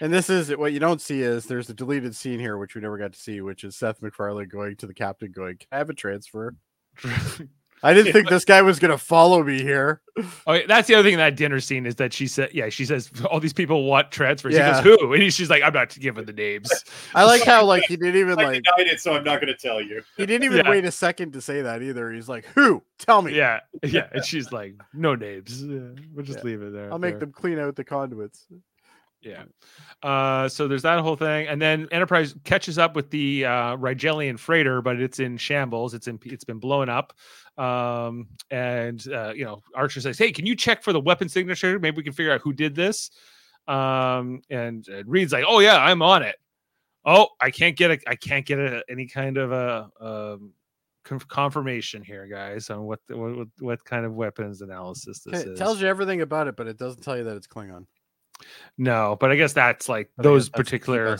And this is what you don't see is there's a deleted scene here, which we never got to see, which is Seth MacFarlane going to the captain, going, I have a transfer? I didn't think this guy was going to follow me here. oh, yeah, that's the other thing in that dinner scene is that she said, "Yeah, she says all these people want transfers." Yeah. He goes, "Who?" And he- she's like, "I'm not giving the names." I like how like he didn't even I like denied it, so I'm not going to tell you. he didn't even Yeah. wait a second to say that either. He's like, Who? Tell me. yeah, yeah. And she's like, "No names. Yeah, we'll just leave it there." I'll make there." them clean out the conduits. Yeah. Uh, so there's that whole thing, and then Enterprise catches up with the uh, Rigelian freighter, but it's in shambles. It's in it's been blown up. Um, and uh, you know, Archer says, "Hey, can you check for the weapon signature? Maybe we can figure out who did this." Um, and uh, Reed's like, "Oh yeah, I'm on it." Oh, I can't get a I can't get a, any kind of a um, confirmation here, guys, on what, the, what what kind of weapons analysis this It is. tells you everything about it, but it doesn't tell you that it's Klingon. no, but I guess that's like But those guess that's particular.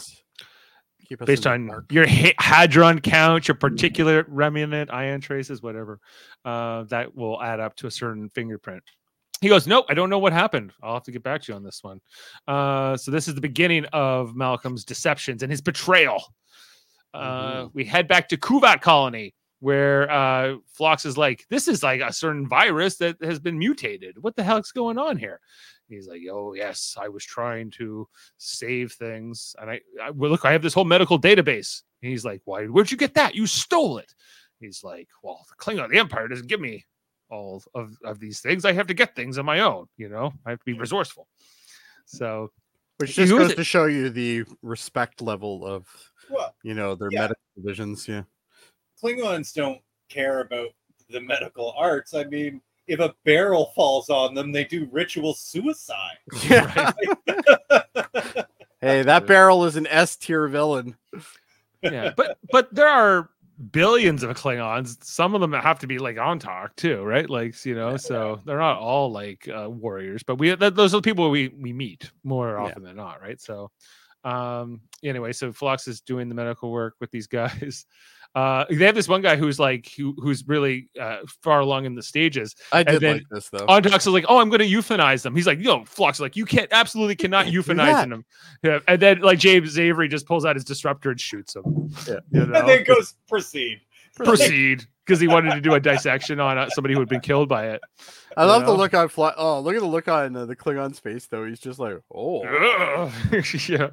Keep us based on dark. your hadron count, your particular remnant ion traces, whatever, uh, that will add up to a certain fingerprint. He goes, Nope, I don't know what happened. I'll have to get back to you on this one. Uh, so, this is the beginning of Malcolm's deceptions and his betrayal. Uh, we head back to Qu'Vat colony where uh, Phlox is like, This is like a certain virus that has been mutated. What the hell's going on here? He's like, Oh, yes, I was trying to save things. And I, I well, look, I have this whole medical database. And he's like, Why? Where'd you get that? You stole it. He's like, Well, the Klingon, the Empire doesn't give me all of, of these things. I have to get things on my own. You know, I have to be resourceful. So Which Who just goes to show you the respect level of Well, you know their Yeah. medical divisions. Yeah. Klingons don't care about the medical arts. I mean, if a barrel falls on them, they do ritual suicide. Yeah. hey, that barrel is an S tier villain. yeah, but but there are billions of Klingons. Some of them have to be like on talk too, right? Like you know, so they're not all like uh, warriors, but we th- those are the people we we meet more Yeah. often than not, right? So, um, anyway, so Phlox is doing the medical work with these guys. Uh, they have this one guy who's like who, who's really uh, far along in the stages. I did then like this though. Antaak's is like, oh, I'm going to euthanize them. He's like, yo, Phlox, like you can't absolutely cannot euthanize them. Yeah, and then like James Avery just pulls out his disruptor and shoots him. Yeah. you know? And then goes proceed. Proceed because he wanted to do a dissection on uh, somebody who had been killed by it. I love the know? look on fly. Oh, look at the look on uh, the Klingon face though. He's just like, oh, yeah,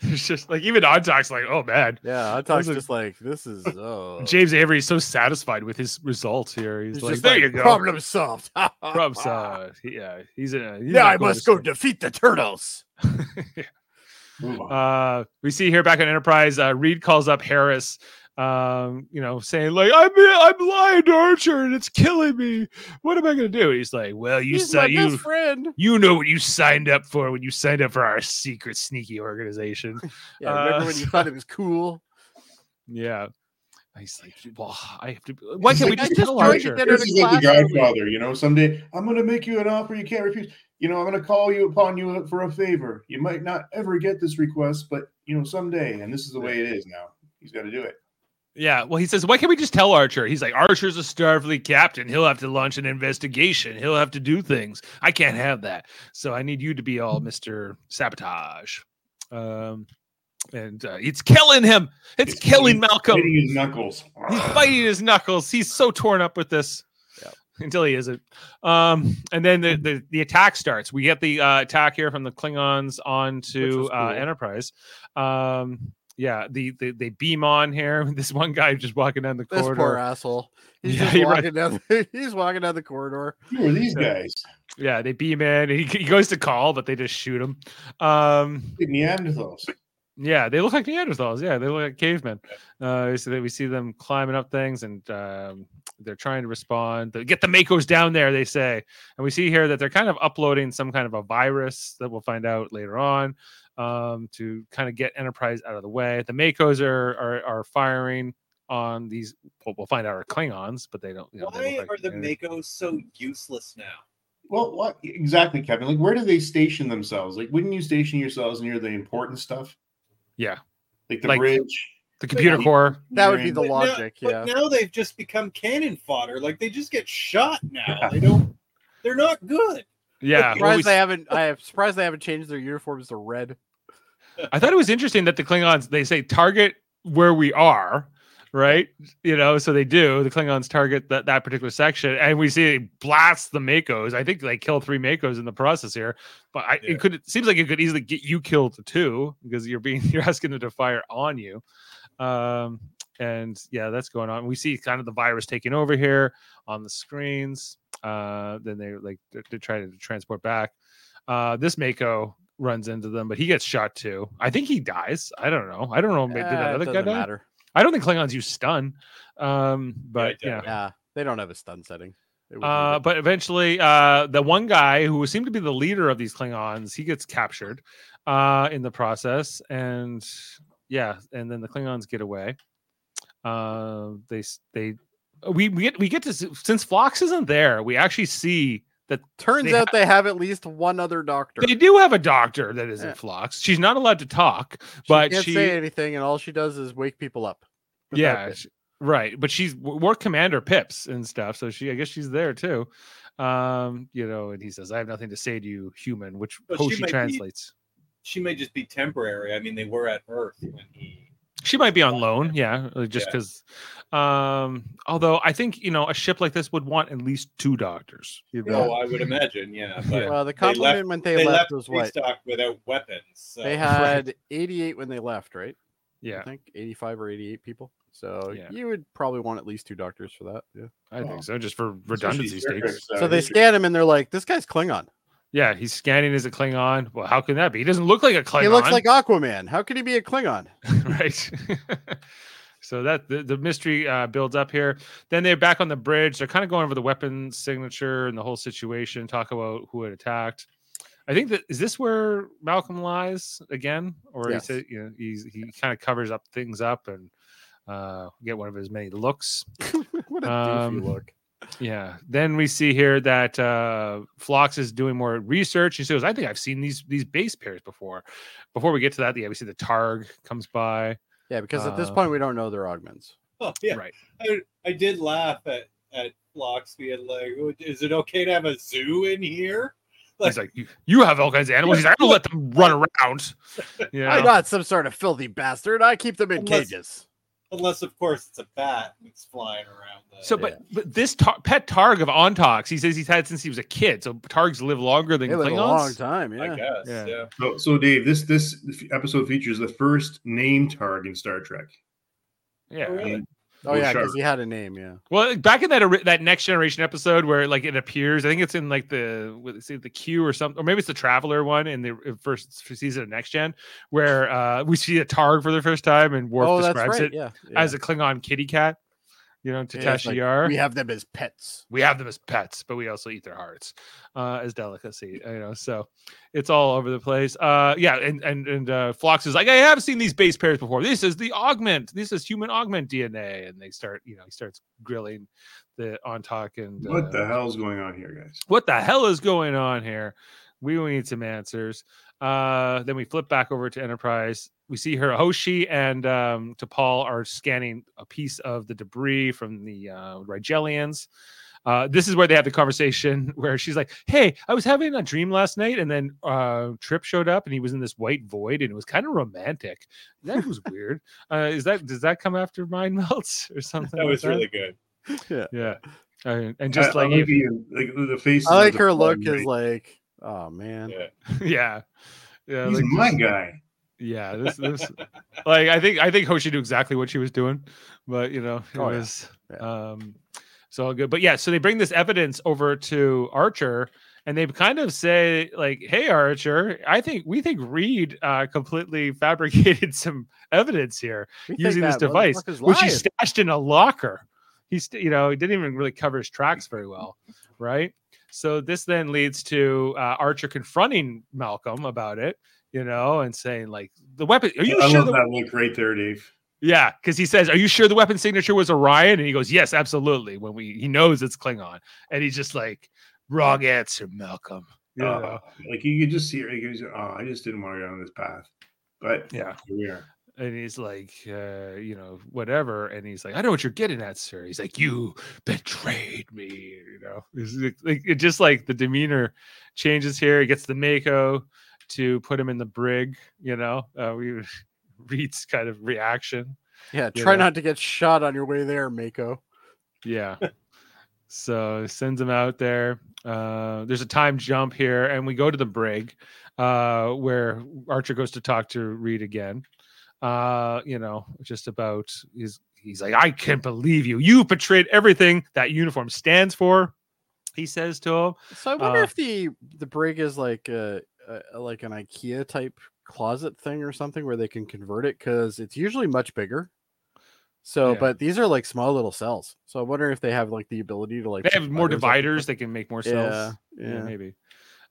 it's just like even Antaak's, like, oh man. yeah. Talk's just like this is. Oh, James Avery is so satisfied with his results here. He's, He's like, just there like, you go. Problem solved. problem solved. yeah, he's in a. He's yeah, I must go defeat the turtles. On. Uh, we see here back on Enterprise, uh, Reed calls up Harris, um, you know, saying like, "I'm I'm lying to Archer and it's killing me. What am I going to do?" He's like, "Well, you He's saw my you best friend. you know what you signed up for when you signed up for our secret sneaky organization." Yeah, remember Uh, when you thought it was cool? yeah. He's like, "Well, I have to. Why can't we like, just "I tell just joined Archer?" This is like the. Godfather, you know. Someday I'm going to make you an offer you can't refuse. You know, I'm going to call you upon you for a favor. You might not ever get this request, but you know, someday, and this is the way it is now. He's got to do it. Yeah, well, he says, why can't we just tell Archer? He's like, Archer's a Starfleet captain. He'll have to launch an investigation. He'll have to do things. I can't have that. So I need you to be all Mr. Sabotage. Um, and uh, it's killing him. It's He's killing biting- Malcolm. Biting his knuckles. He's biting his knuckles. He's so torn up with this. Yep. Until he isn't. Um, and then the, the the attack starts. We get the uh, attack here from the Klingons onto was uh. Enterprise. Um, yeah, the, the they beam on here. This one guy just walking down the This corridor. poor asshole. He's Yeah, just you're right. walking down. The, he's walking down the corridor. Who are these guys? Yeah, they beam in. He, he goes to call, but they just shoot him. Um, Big Neanderthals. yeah, they look like Neanderthals. Yeah, they look like cavemen. Uh, so that we see them climbing up things, and um, they're trying to respond. They get the Makos down there, they say, and we see here that they're kind of uploading some kind of a virus that we'll find out later on um, to kind of get Enterprise out of the way. The Makos are are, are firing on these. Well, we'll find out are Klingons, but they don't. You know, they Why look like are the anything. Makos so useless now? Well, what exactly, Kevin? Like, where do they station themselves? Like, wouldn't you station yourselves near the important stuff, Yeah, like the Like- bridge? the computer Yeah. core. That would be the But now- logic. but now they've just become cannon fodder. Like they just get shot now. They don't. They're not good. Yeah, well, we surprised they haven't. I am surprised they haven't changed their uniforms to red. I thought it was interesting that the Klingons they say target where we are, right? You know, so they do. The Klingons target that, that particular section, and we see it blasts the Makos. I think they kill three Makos in the process here, but I, Yeah. it could it seems like it could easily get you killed too because you're being you're asking them to fire on you. Um, and yeah, that's going on. We see kind of the virus taking over here on the screens. Uh, then they like they, they try to transport back. Uh, this Mako runs into them, but he gets shot too. I think he dies. I don't know. I don't know. Did that other guy die? matter. I don't think Klingons use stun. Um, but Yeah, yeah. Yeah, they don't have a stun setting. Uh, but eventually, uh, the one guy who seemed to be the leader of these Klingons, he gets captured uh, in the process, and yeah, and then the Klingons get away. Uh, they they we we get we get to s- since Phlox isn't there, we actually see that Turns they out they have at least one other doctor. they do have a doctor that isn't Yeah. Phlox. She's not allowed to talk, but She but can't she say anything, and all she does is wake people up. yeah it. sh- right but she's w- war commander pips and stuff so she i guess she's there too um you know and he says i have nothing to say to you human which But she hoshi might be- translates She may just be temporary. I mean, they were at Earth when he. She might be on loan yeah uh, just Yeah. because um although i think you know a ship like this would want at least two doctors you know? Oh, I would imagine, yeah. But Well, the they left- when they, they left left was what Freestock without weapons. So. they had 88 when they left, right? Yeah, I think 85 or 88 people. So Yeah. you would probably want at least two doctors for that. Yeah. I Oh. think so, just for Especially redundancy Star stakes. style. So they scan him and they're like, "This guy's Klingon. Yeah, he's scanning as a Klingon. Well, how can that be? He doesn't look like a Klingon. He looks like Aquaman. How could he be a Klingon?" right. so that the, the mystery uh, builds up here. Then they're back on the bridge. They're kind of going over the weapon signature and the whole situation. Talk about who had attacked. I think that is this where Malcolm lies again, or Yes. he said you know he's he kind of covers up things up and uh, get one of his many looks. what a doofy Um, look. Yeah. Then we see here that uh Phlox is doing more research. He says, I think I've seen these these base pairs before. Before we get to that, yeah, we see the Targ comes by. Yeah, because at this uh, point we don't know they're augments. Oh yeah, Right. I, I did laugh at at Phlox being like, "Oh, "Is it okay to have a zoo in here?" Like, He's like, you, you have all kinds of animals. He's like, I don't let them run around. Yeah. I'm not some sort of filthy bastard. I keep them in Unless- cages. Unless, of course, it's a bat that's flying around. The, So, but but this tar- pet Targ of Antaak's, he says he's had since he was a kid. So Targs live longer than They live a long time. I Yeah. guess, Yeah. yeah. So, so Dave, this this episode features the first name targ in Star Trek. Yeah. Oh, really? Oh Well, yeah, because he had a name. Yeah. Well, back in that that next generation episode where like it appears, I think it's in like the see the Q or something, or maybe it's the Traveler one in the uh, first season of Next Gen, where uh we see a Targ for the first time and Worf oh, describes right. it Yeah. as a Klingon kitty cat. You know, to Yeah, like, Tashiar. we have them as pets. we have them as pets, but we also eat their hearts uh, as delicacy. You know, so it's all over the place. Uh, yeah, and and and uh, Phlox is like, I have seen these base pairs before. This is the augment. This is human augment DNA, and they start, you know, he starts grilling the Antaak and What uh, the is going on here, guys? what the hell is going on here? We will need some answers. Uh, then we flip back over to Enterprise. We see her Hoshi and um, T'Pol are scanning a piece of the debris from the uh, Rigelians. Uh, this is where they have the conversation where she's like, "Hey, I was having a dream last night, and then uh, Trip showed up, and he was in this white void, and it was kind of romantic. That was weird. Uh, is that does that come after Mind Melds or something? That like was really good. yeah. Uh, and just I- I like, if- the, like the face. I like her look is like, oh man. Yeah. yeah, yeah, He's like, my guy. yeah. This, this, like, I think, I think Hoshi knew exactly what she was doing, but you know, it Oh, was, Yeah. um, so all good. But yeah, so they bring this evidence over to Archer, and they kind of say, like, "Hey, Archer, I think we think Reed uh, completely fabricated some evidence here We using this device, which he stashed in a locker. He's, you know, he didn't even really cover his tracks very well, right? So this then leads to uh, Archer confronting Malcolm about it, you know, and saying like, "The weapon? Are you I sure?" love that look right there, Dave. yeah, because he says, "Are you sure the weapon signature was Orion?" And he goes, "Yes, absolutely." When we he knows it's Klingon, and he's just like, "Wrong answer, Malcolm." You Oh, know? like you could just see it. Goes, oh, I just didn't want to go down this path. But Yeah. here we are. And he's like, uh, you know, whatever. And he's like, I know what you're getting at, sir. He's like, you betrayed me. You know, it's like, it just like the demeanor changes here. He gets the Mako to put him in the brig. You know, uh, we reads kind of reaction. Yeah, try know. not to get shot on your way there, Mako. Yeah. so sends him out there. Uh, there's a time jump here, and we go to the brig, uh, where Archer goes to talk to Reed again. Uh, you know, just about he's he's like, I can't believe you. You betrayed everything that uniform stands for. He says to him. So I wonder Uh, if the the brig is like a, a like an IKEA type closet thing or something where they can convert it because it's usually much bigger. So, Yeah. but these are like small little cells. So I wonder if they have like the ability to like They have more dividers. They can make more Yeah, cells. yeah. maybe.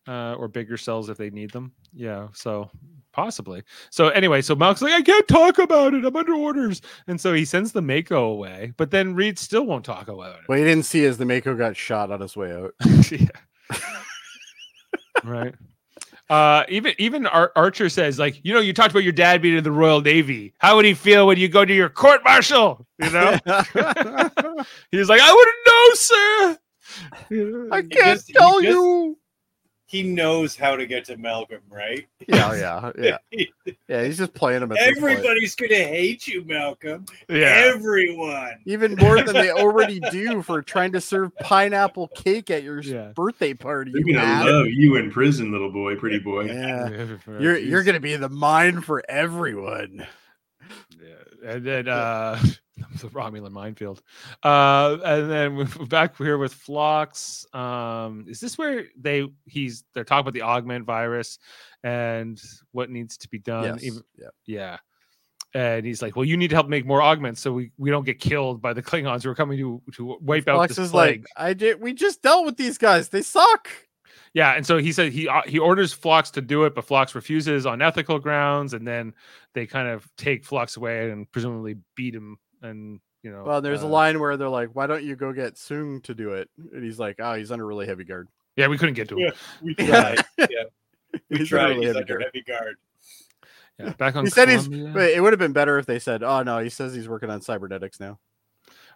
Uh, or bigger cells if they need them. Yeah, so possibly. So anyway, so Malk's like, I can't talk about it. I'm under orders, and so he sends the Mako away. But then Reed still won't talk about it. What he didn't see is the Mako got shot on his way out. yeah. right. Uh, even even Ar- Archer says like, you know, you talked about your dad being in the Royal Navy. How would he feel when you go to your court martial? You know, he's like, I wouldn't know, sir. I can't just- tell just- you. He knows how to get to Malcolm, right? Yeah, yeah, yeah, yeah. He's just playing him. At. Everybody's gonna hate you, Malcolm. yeah. Everyone. even more than they already do for trying to serve pineapple cake at your Yeah. birthday party. They're you gonna love you in prison, little boy, pretty boy. Yeah, Yeah, you're you're gonna be the mine for everyone. Yeah. And then uh the Romulan minefield. Uh, and then we're back here with Phlox. Um, is this where they he's they're talking about the augment virus and what needs to be done? Yes. Even, yeah. yeah. And he's like, "Well, you need to help make more augments so we, we don't get killed by the Klingons who are coming to to wipe out Phlox is plague." like, I did. We just dealt with these guys. They suck. Yeah, and so he said he uh, he orders Phlox to do it, but Phlox refuses on ethical grounds, and then they kind of take Phlox away and presumably beat him. And you know, Well, there's a uh, line where they're like, "Why don't you go get Soong to do it?" And he's like, "Oh, he's under really heavy guard." Yeah, we couldn't get to him. Yeah, we tried. yeah, we He's tried. under really He's heavy under guard. heavy guard. Yeah, back on. He said he's. Columbia. Wait, it would have been better if they said, "Oh no," he says he's working on cybernetics now.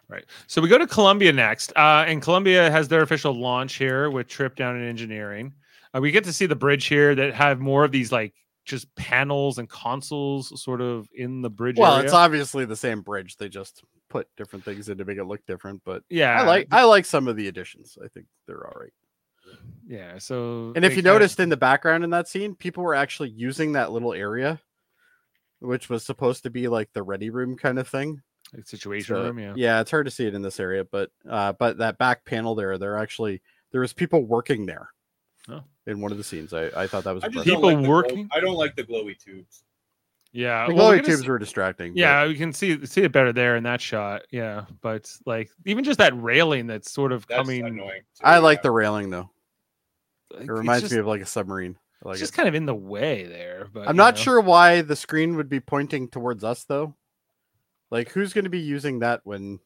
Right. So we go to Columbia next, uh, and Columbia has their official launch here with Trip down in engineering. Uh, we get to see the bridge here that have more of these like just panels and consoles sort of in the bridge. Well, area. it's obviously the same bridge. They just put different things in to make it look different. But yeah, I like I like some of the additions. I think they're all right. yeah. So And if you noticed in the background in that scene, people were actually using that little area, which was supposed to be like the ready room kind of thing. like, situation So, room, yeah. it's hard to see it in this area, but uh, but that back panel there, they're actually there was people working there. Oh. In one of the scenes, I, I thought that was I. People don't like the glow- working? I don't like the glowy tubes. Yeah, The well, glowy gonna tubes see- were distracting. but Yeah, you can see see it better there in that shot. Yeah, but like even just that railing that's sort of That's coming. annoying. too, I like the railing though. like, It reminds just, me of like a submarine. I like it's it. just kind of in the way there. But I'm not know. sure why the screen would be pointing towards us though. Like who's going to be using that when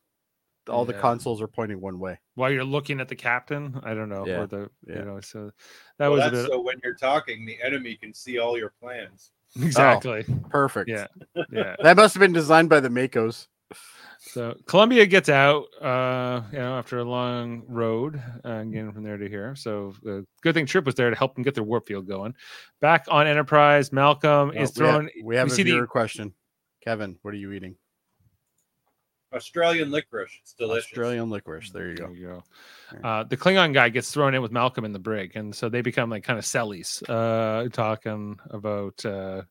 all the consoles are pointing one way? while you're looking at the captain. I don't know. Yeah, Or the yeah. you know. So that Well, was that's bit so when you're talking, the enemy can see all your plans. exactly. Perfect. Yeah, yeah. That must have been designed by the Makos. So Columbia gets out, uh, you know, after a long road, uh, getting from there to here. So the good thing Trip was there to help them get their warp field going. Back on Enterprise, Malcolm Oh, is we have- thrown. We have, we a see the- viewer question. Kevin, what are you eating? Australian licorice. It's delicious. Australian licorice. There you There go. you go. Uh, the Klingon guy gets thrown in with Malcolm in the brig, and so they become like kind of sellies, uh, talking about uh,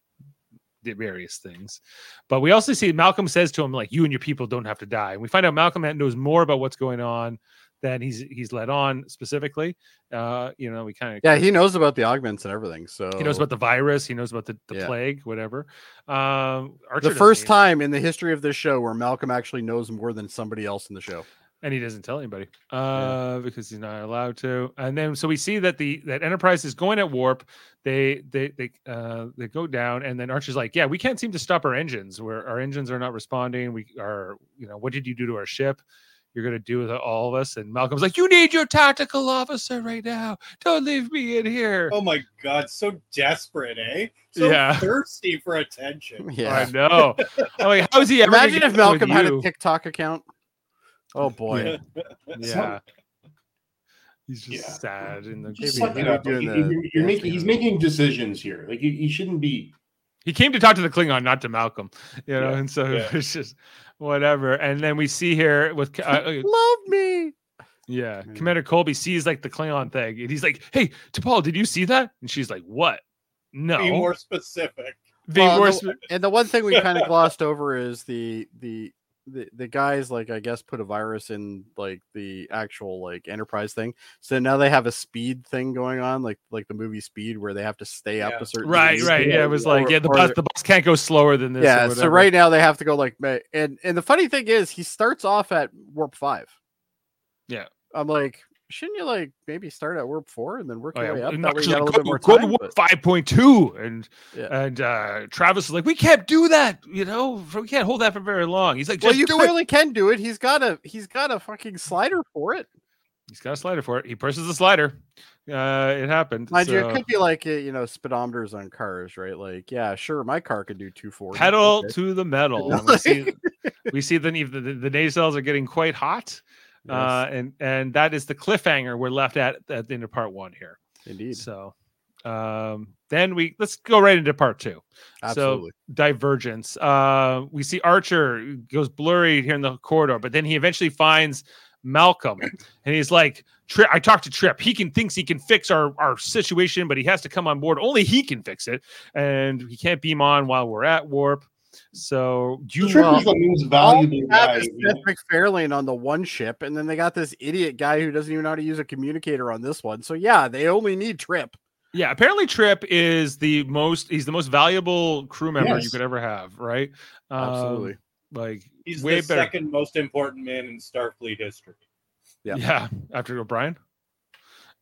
the various things. But we also see Malcolm says to him like, "You and your people don't have to die." And we find out Malcolm knows more about what's going on than he's he's let on specifically. Uh, you know, we kind of Yeah, he knows about the augments and everything. So he knows about the virus, he knows about the, the Yeah. plague, whatever. Um, Archer the first time in the history of this show where Malcolm actually knows more than somebody else in the show. and he doesn't tell anybody uh because he's not allowed to and then so we see that the that enterprise is going at warp they they they uh they go down and then archer's like yeah we can't seem to stop our engines where our engines are not responding we are you know what did you do to our ship you're going to do with all of us and malcolm's like you need your tactical officer right now don't leave me in here Oh my god, so desperate, eh? So Yeah. thirsty for attention. i Yeah. know i'm like how's he ever Imagine if Malcolm had a? TikTok account. Oh boy. yeah he's just Yeah. sad in the Just Maybe suck he it up. the you- you're, you're making dancing he's making decisions here. Like he, he shouldn't be. he came to talk to the Klingon, not to Malcolm, you know, Yeah, and so yeah. it's just whatever. And then we see here with uh, uh, Love me. yeah, Yeah. Commander Colby sees like the Klingon thing, and he's like, "Hey, T'Pol, did you see that?" And she's like, "What? No." Be more specific. Be Well, more the- spe- and the one thing we kind of glossed over is the the the the guys like I guess put a virus in like the actual like enterprise thing. So now they have a speed thing going on, like like the movie Speed, where they have to stay up Yeah. a certain right, right. Yeah, it was like, Or- yeah, the or bus, the bus can't go slower than this. or Yeah, so right now they have to go like and and the funny thing is he starts off at warp five. Yeah. I'm like, shouldn't you like maybe start at warp four and then work Oh, your way up? and That way you actually got a go, bit more go time. to but- five point two, and Yeah. and uh Travis is like, we can't do that, you know, we can't hold that for very long. He's like, Well, just you do it. clearly can do it. He's got a he's got a fucking slider for it. He's got a slider for it. He presses the slider. Uh, it happened. Mind you, it could be like uh, you know speedometers on cars, right? Like, yeah, sure, my car could do two forty. pedal to the metal. We see, we see the, the the nacelles are getting quite hot, uh, and and that is the cliffhanger we're left at at the end of part one here. indeed, So, um, then we let's go right into part two. absolutely. Divergence. Uh, we see Archer goes blurry here in the corridor, but then he eventually finds Malcolm, and he's like, "Trip, I talked to Trip. He can thinks he can fix our our situation, but he has to come on board. Only he can fix it, and he can't beam on while we're at warp." So you Trip well, is the most valuable they have guy. is you know? Seth MacFarlane on the one ship, and then they got this idiot guy who doesn't even know how to use a communicator on this one. So yeah, they only need Trip. Yeah, apparently Trip is the most he's the most valuable crew member you could ever have, right? Um, Absolutely. Like He's way the better. second most important man in Starfleet history. Yeah. Yeah. after O'Brien.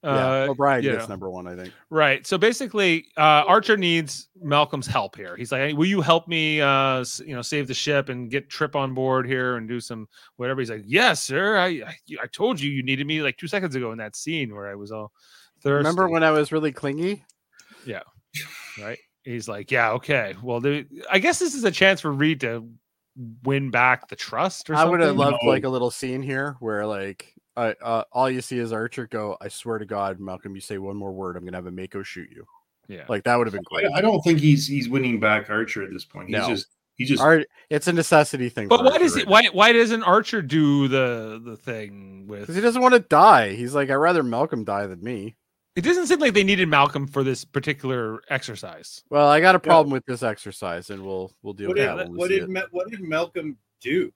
Yeah, Uh, O'Brien gets know. number one, I think. Right. So basically, uh, Archer needs Malcolm's help here. He's like, hey, "Will you help me, uh, you know, save the ship and get Trip on board here and do some whatever?" He's like, "Yes, sir. I I, I told you you needed me like two seconds ago in that scene where I was all thirsty." Remember when I was really clingy? Yeah. right? He's like, yeah, okay. Well, the, I guess this is a chance for Reed to win back the trust or I would have loved No. like a little scene here where like I uh, all you see is Archer go, I swear to God, Malcolm, you say one more word, I'm gonna have a Mako shoot you. Yeah. Like that would have been great. I, I don't think he's he's winning back Archer at this point. He's No. just he's just Art, it's a necessity thing. But why Archer does right it? Why why doesn't Archer do the the thing with? Because he doesn't want to die. He's like, I'd rather Malcolm die than me. It doesn't seem like they needed Malcolm for this particular exercise. Well, I got a problem with this exercise, and we'll we'll deal What with did that. when what did. Ma- what did Malcolm do?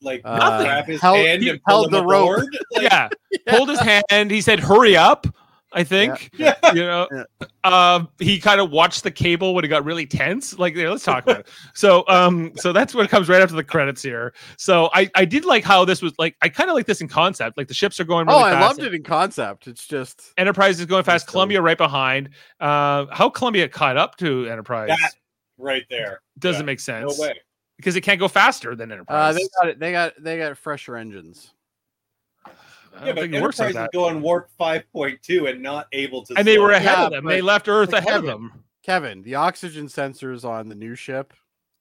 Like Uh, grab his held- hand and pull held him the rope. Like, yeah, pulled his hand. He said, "Hurry up." I think Yeah. you know. Yeah. Um, he kind of watched the cable when it got really tense. Like, yeah, let's talk about it. So, um, so that's what comes right after the credits here. So, I I did like how this was like. I kind of like this in concept. Like the ships are going. Really Oh, I fast. loved it in concept. It's just Enterprise is going fast. That's Columbia right behind. Uh, how Columbia caught up to Enterprise That right there. doesn't yeah, make sense. No way. Because it can't go faster than uh, Enterprise. they got it. They got they got fresher engines. I Yeah, but think it works like Enterprise that. is going warp 5.2 and not able to. And they were ahead Yeah, of them. They left Earth but ahead of Kevin, them. Kevin, the oxygen sensors on the new ship,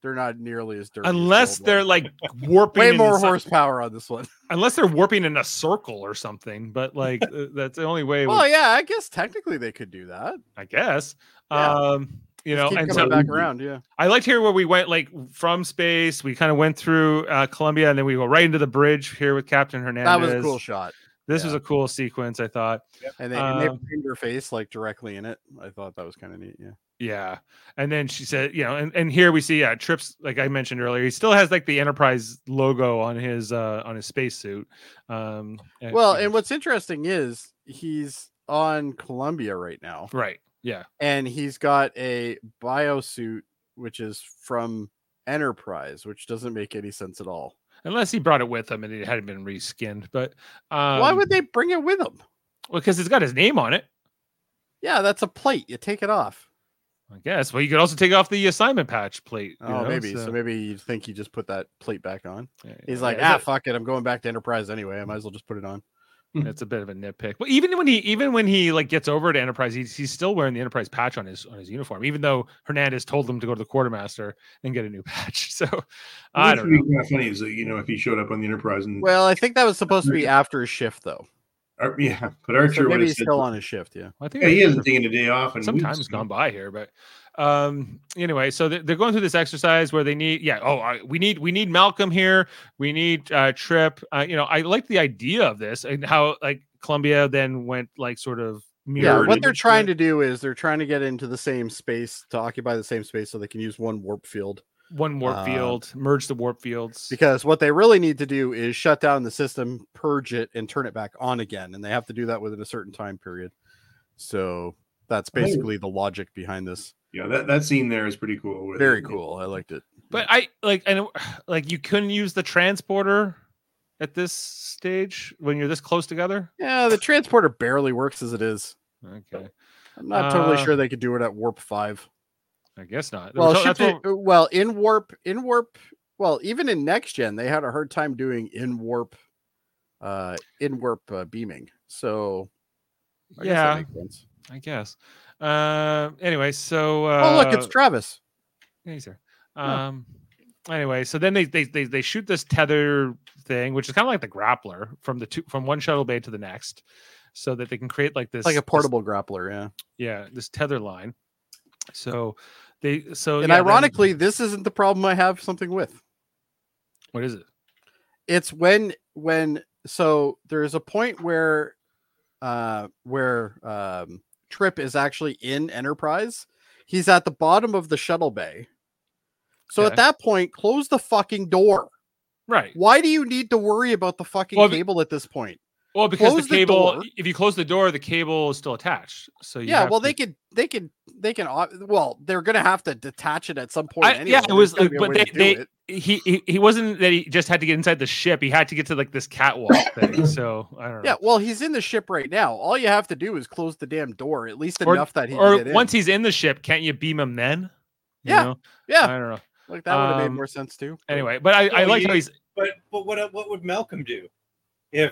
they're not nearly as dirty. Unless old they're one. like warping way more horsepower on this one. unless they're warping in a circle or something. But like uh, that's the only way. Well, would- yeah, I guess technically they could do that. I guess. Yeah. Um, you know, keep and coming so back around. Yeah, I liked here where we went like from space. We kind of went through uh, Columbia, and then we go right into the bridge here with Captain Hernandez. that was a cool shot. This was a cool sequence, I thought. And they, and they Um, her face like directly in it. I thought that was kind of neat. Yeah. Yeah. And then she said, you know, and, and here we see, yeah, Trips, like I mentioned earlier, he still has like the Enterprise logo on his uh on his spacesuit. Um and- Well, you and what's interesting is he's on Columbia right now, right. Yeah. and he's got a biosuit which is from Enterprise, which doesn't make any sense at all. Unless he brought it with him and it hadn't been reskinned. But um Why would they bring it with them? well, because it's got his name on it, Yeah, that's a plate. You take it off. I guess. Well, you could also take off the assignment patch plate. you Oh, know, maybe. So. maybe you think he just put that plate back on. yeah, He's yeah, like, ah, fuck it. I'm going back to Enterprise anyway. I might as well just put it on. It's a bit of a nitpick. But even when he even when he like gets over to Enterprise, he's he's still wearing the Enterprise patch on his on his uniform, even though Hernandez told him to go to the quartermaster and get a new patch. So I Which don't know. kind of funny is that you know if he showed up on the Enterprise and Well, I think that was supposed to be after his shift, though. Ar- yeah, but Archer would maybe he's said, still on his shift. Yeah. I think yeah, he I- hasn't taken a day off and some time's gone by here but um anyway so they're, they're going through this exercise where they need yeah oh we need we need malcolm here we need uh trip uh, you know i like the idea of this and how like columbia then went like sort of Yeah. What they're trying there. to do is they're trying to get into the same space to occupy the same space so they can use one warp field. One warp uh, field merge the warp fields Because what they really need to do is shut down the system, purge it, and turn it back on again. And they have to do that within a certain time period. So that's basically the logic behind this. Yeah, that, that scene there is pretty cool. Very it. cool. I liked it. but i like and it- like you couldn't use the transporter at this stage when you're this close together Yeah, the transporter barely works as it is. okay I'm not totally Uh, sure they could do it at warp five. I guess not Well, So what- well, in warp, in warp, well, even in next gen, they had a hard time doing in warp, uh, in warp uh, beaming. So, I guess that yeah makes sense. I guess. Uh, anyway, so uh, oh, look, it's Travis. yeah, he's there. Yeah. Um, anyway, so then they, they they they shoot this tether thing, which is kind of like the grappler from the two from one shuttle bay to the next, so that they can create like this like a this- portable grappler, yeah. yeah, this tether line. So they so and yeah, then- ironically, this isn't the problem I have something with. what is it? It's when when so there's a point where uh where um Trip is actually in Enterprise. He's at the bottom of the shuttle bay. So Okay. at that point, close the fucking door. Right. Why do you need to worry about the fucking Well, cable at this point? Well, because Close the the cable, door. if you close the door, the cable is still attached. So you yeah, well, to- they could, they could, they can. uh, Well, they're gonna have to detach it at some point. I- anyway. yeah, it was gotta like- but they, they he, he, he wasn't that he just had to get inside the ship. He had to get to like this catwalk thing. So I don't know. Yeah, well, he's in the ship right now. All you have to do is close the damn door, at least Or- enough that he or can get in. once he's in the ship, can't you beam him then? You Yeah. know? yeah, I don't know. like that would have made um, more sense too. Anyway, but I, I like how he's But but what what would Malcolm do if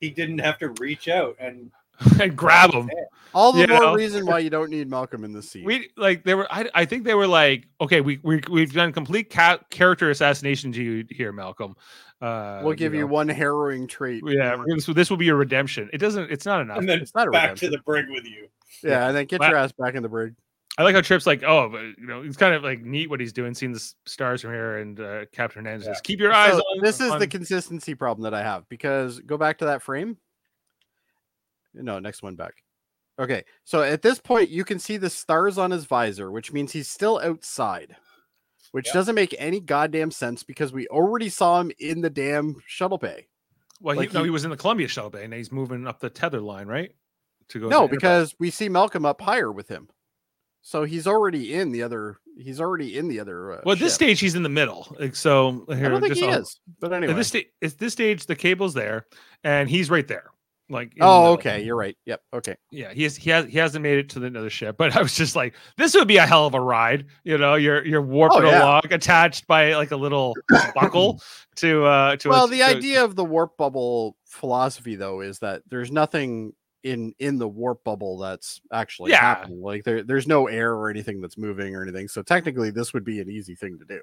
he didn't have to reach out and and grab him. all the you more know? reason why you don't need Malcolm in the scene. We like they were. I, I think they were like, okay, we we we've done complete ca- character assassination to you here, Malcolm. Uh, we'll give you, know. one harrowing trait. Yeah, we're so this will be your redemption. It doesn't. It's not enough. and then It's not a back to the brig with you. yeah, and then get But- your ass back in the brig. I like how Trip's like, oh, but you know, it's kind of like neat what he's doing, seeing the stars from here, and uh, Captain Hernandez says, keep your eyes So on. this is on- the consistency problem that I have because go back to that frame. No, next one back. Okay, so at this point you can see the stars on his visor, which means he's still outside, which Yep. doesn't make any goddamn sense because we already saw him in the damn shuttle bay. well, he, like no, he- he was in the Columbia shuttle bay, and he's moving up the tether line, right? To go. No, because we see Malcolm up higher with him, so he's already in the other. He's already in the other. Uh, well, at this ship. stage he's in the middle. Like, so I don't think just he on- is. But At anyway, this stage, at this stage, the cable's there, and he's right there. Like, oh, okay, you're right. Yep. Okay. Yeah, he has he has he hasn't made it to the another ship, but I was just like, this would be a hell of a ride. You know, you're you're warping Oh, yeah. along, attached by like a little buckle to uh to. a- well the to- idea of the warp bubble philosophy though is that there's nothing in in the warp bubble that's actually Yeah. happening like there, there's no air or anything that's moving or anything so technically this would be an easy thing to do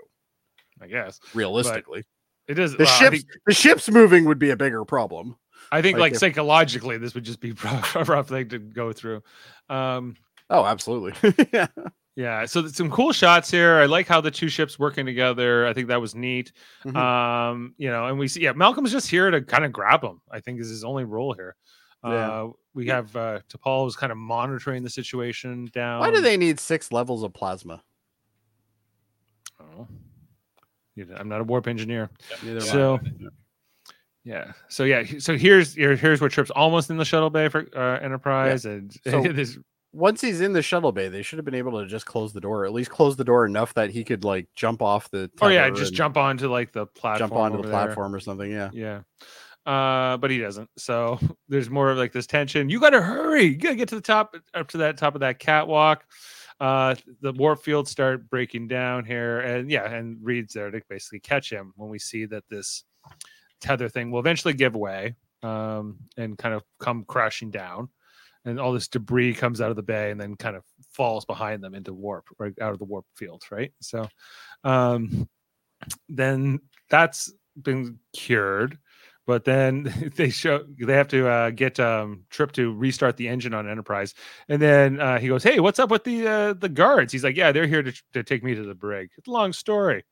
I guess realistically it is. the well, ships think, the ships moving would be a bigger problem I think like like if- psychologically, this would just be a rough thing to go through. Um, oh absolutely yeah yeah, so some cool shots here. I like how the two ships working together. I think that was neat. Mhm. Um, you know, and we see yeah, Malcolm's just here to kind of grab him. I think is his only role here. Yeah. Uh, we have uh, T'Pol was kind of monitoring the situation down. why do they need six levels of plasma Oh. I'm not a warp engineer. Neither am I. So yeah. So yeah, so here's here's where Trip's almost in the shuttle bay for uh, Enterprise and So- this once he's in the shuttle bay they should have been able to just close the door at least close the door enough that he could like jump off the Oh yeah, just jump onto like the platform. jump onto the over there. platform or something yeah Yeah. Uh, but he doesn't. So there's more of like this tension. You gotta hurry. You gotta get to the top up to that top of that catwalk. Uh the warp fields start breaking down here. And yeah, and Reed's there to basically catch him when we see that this tether thing will eventually give way um and kind of come crashing down. And all this debris comes out of the bay and then kind of falls behind them into warp, right out of the warp field, right? So um then that's been cured but then they show they have to uh, get um, Trip to restart the engine on Enterprise, and then uh, he goes, "Hey, what's up with the uh, the guards?" He's like, "Yeah, they're here to, to take me to the brig." It's a long story,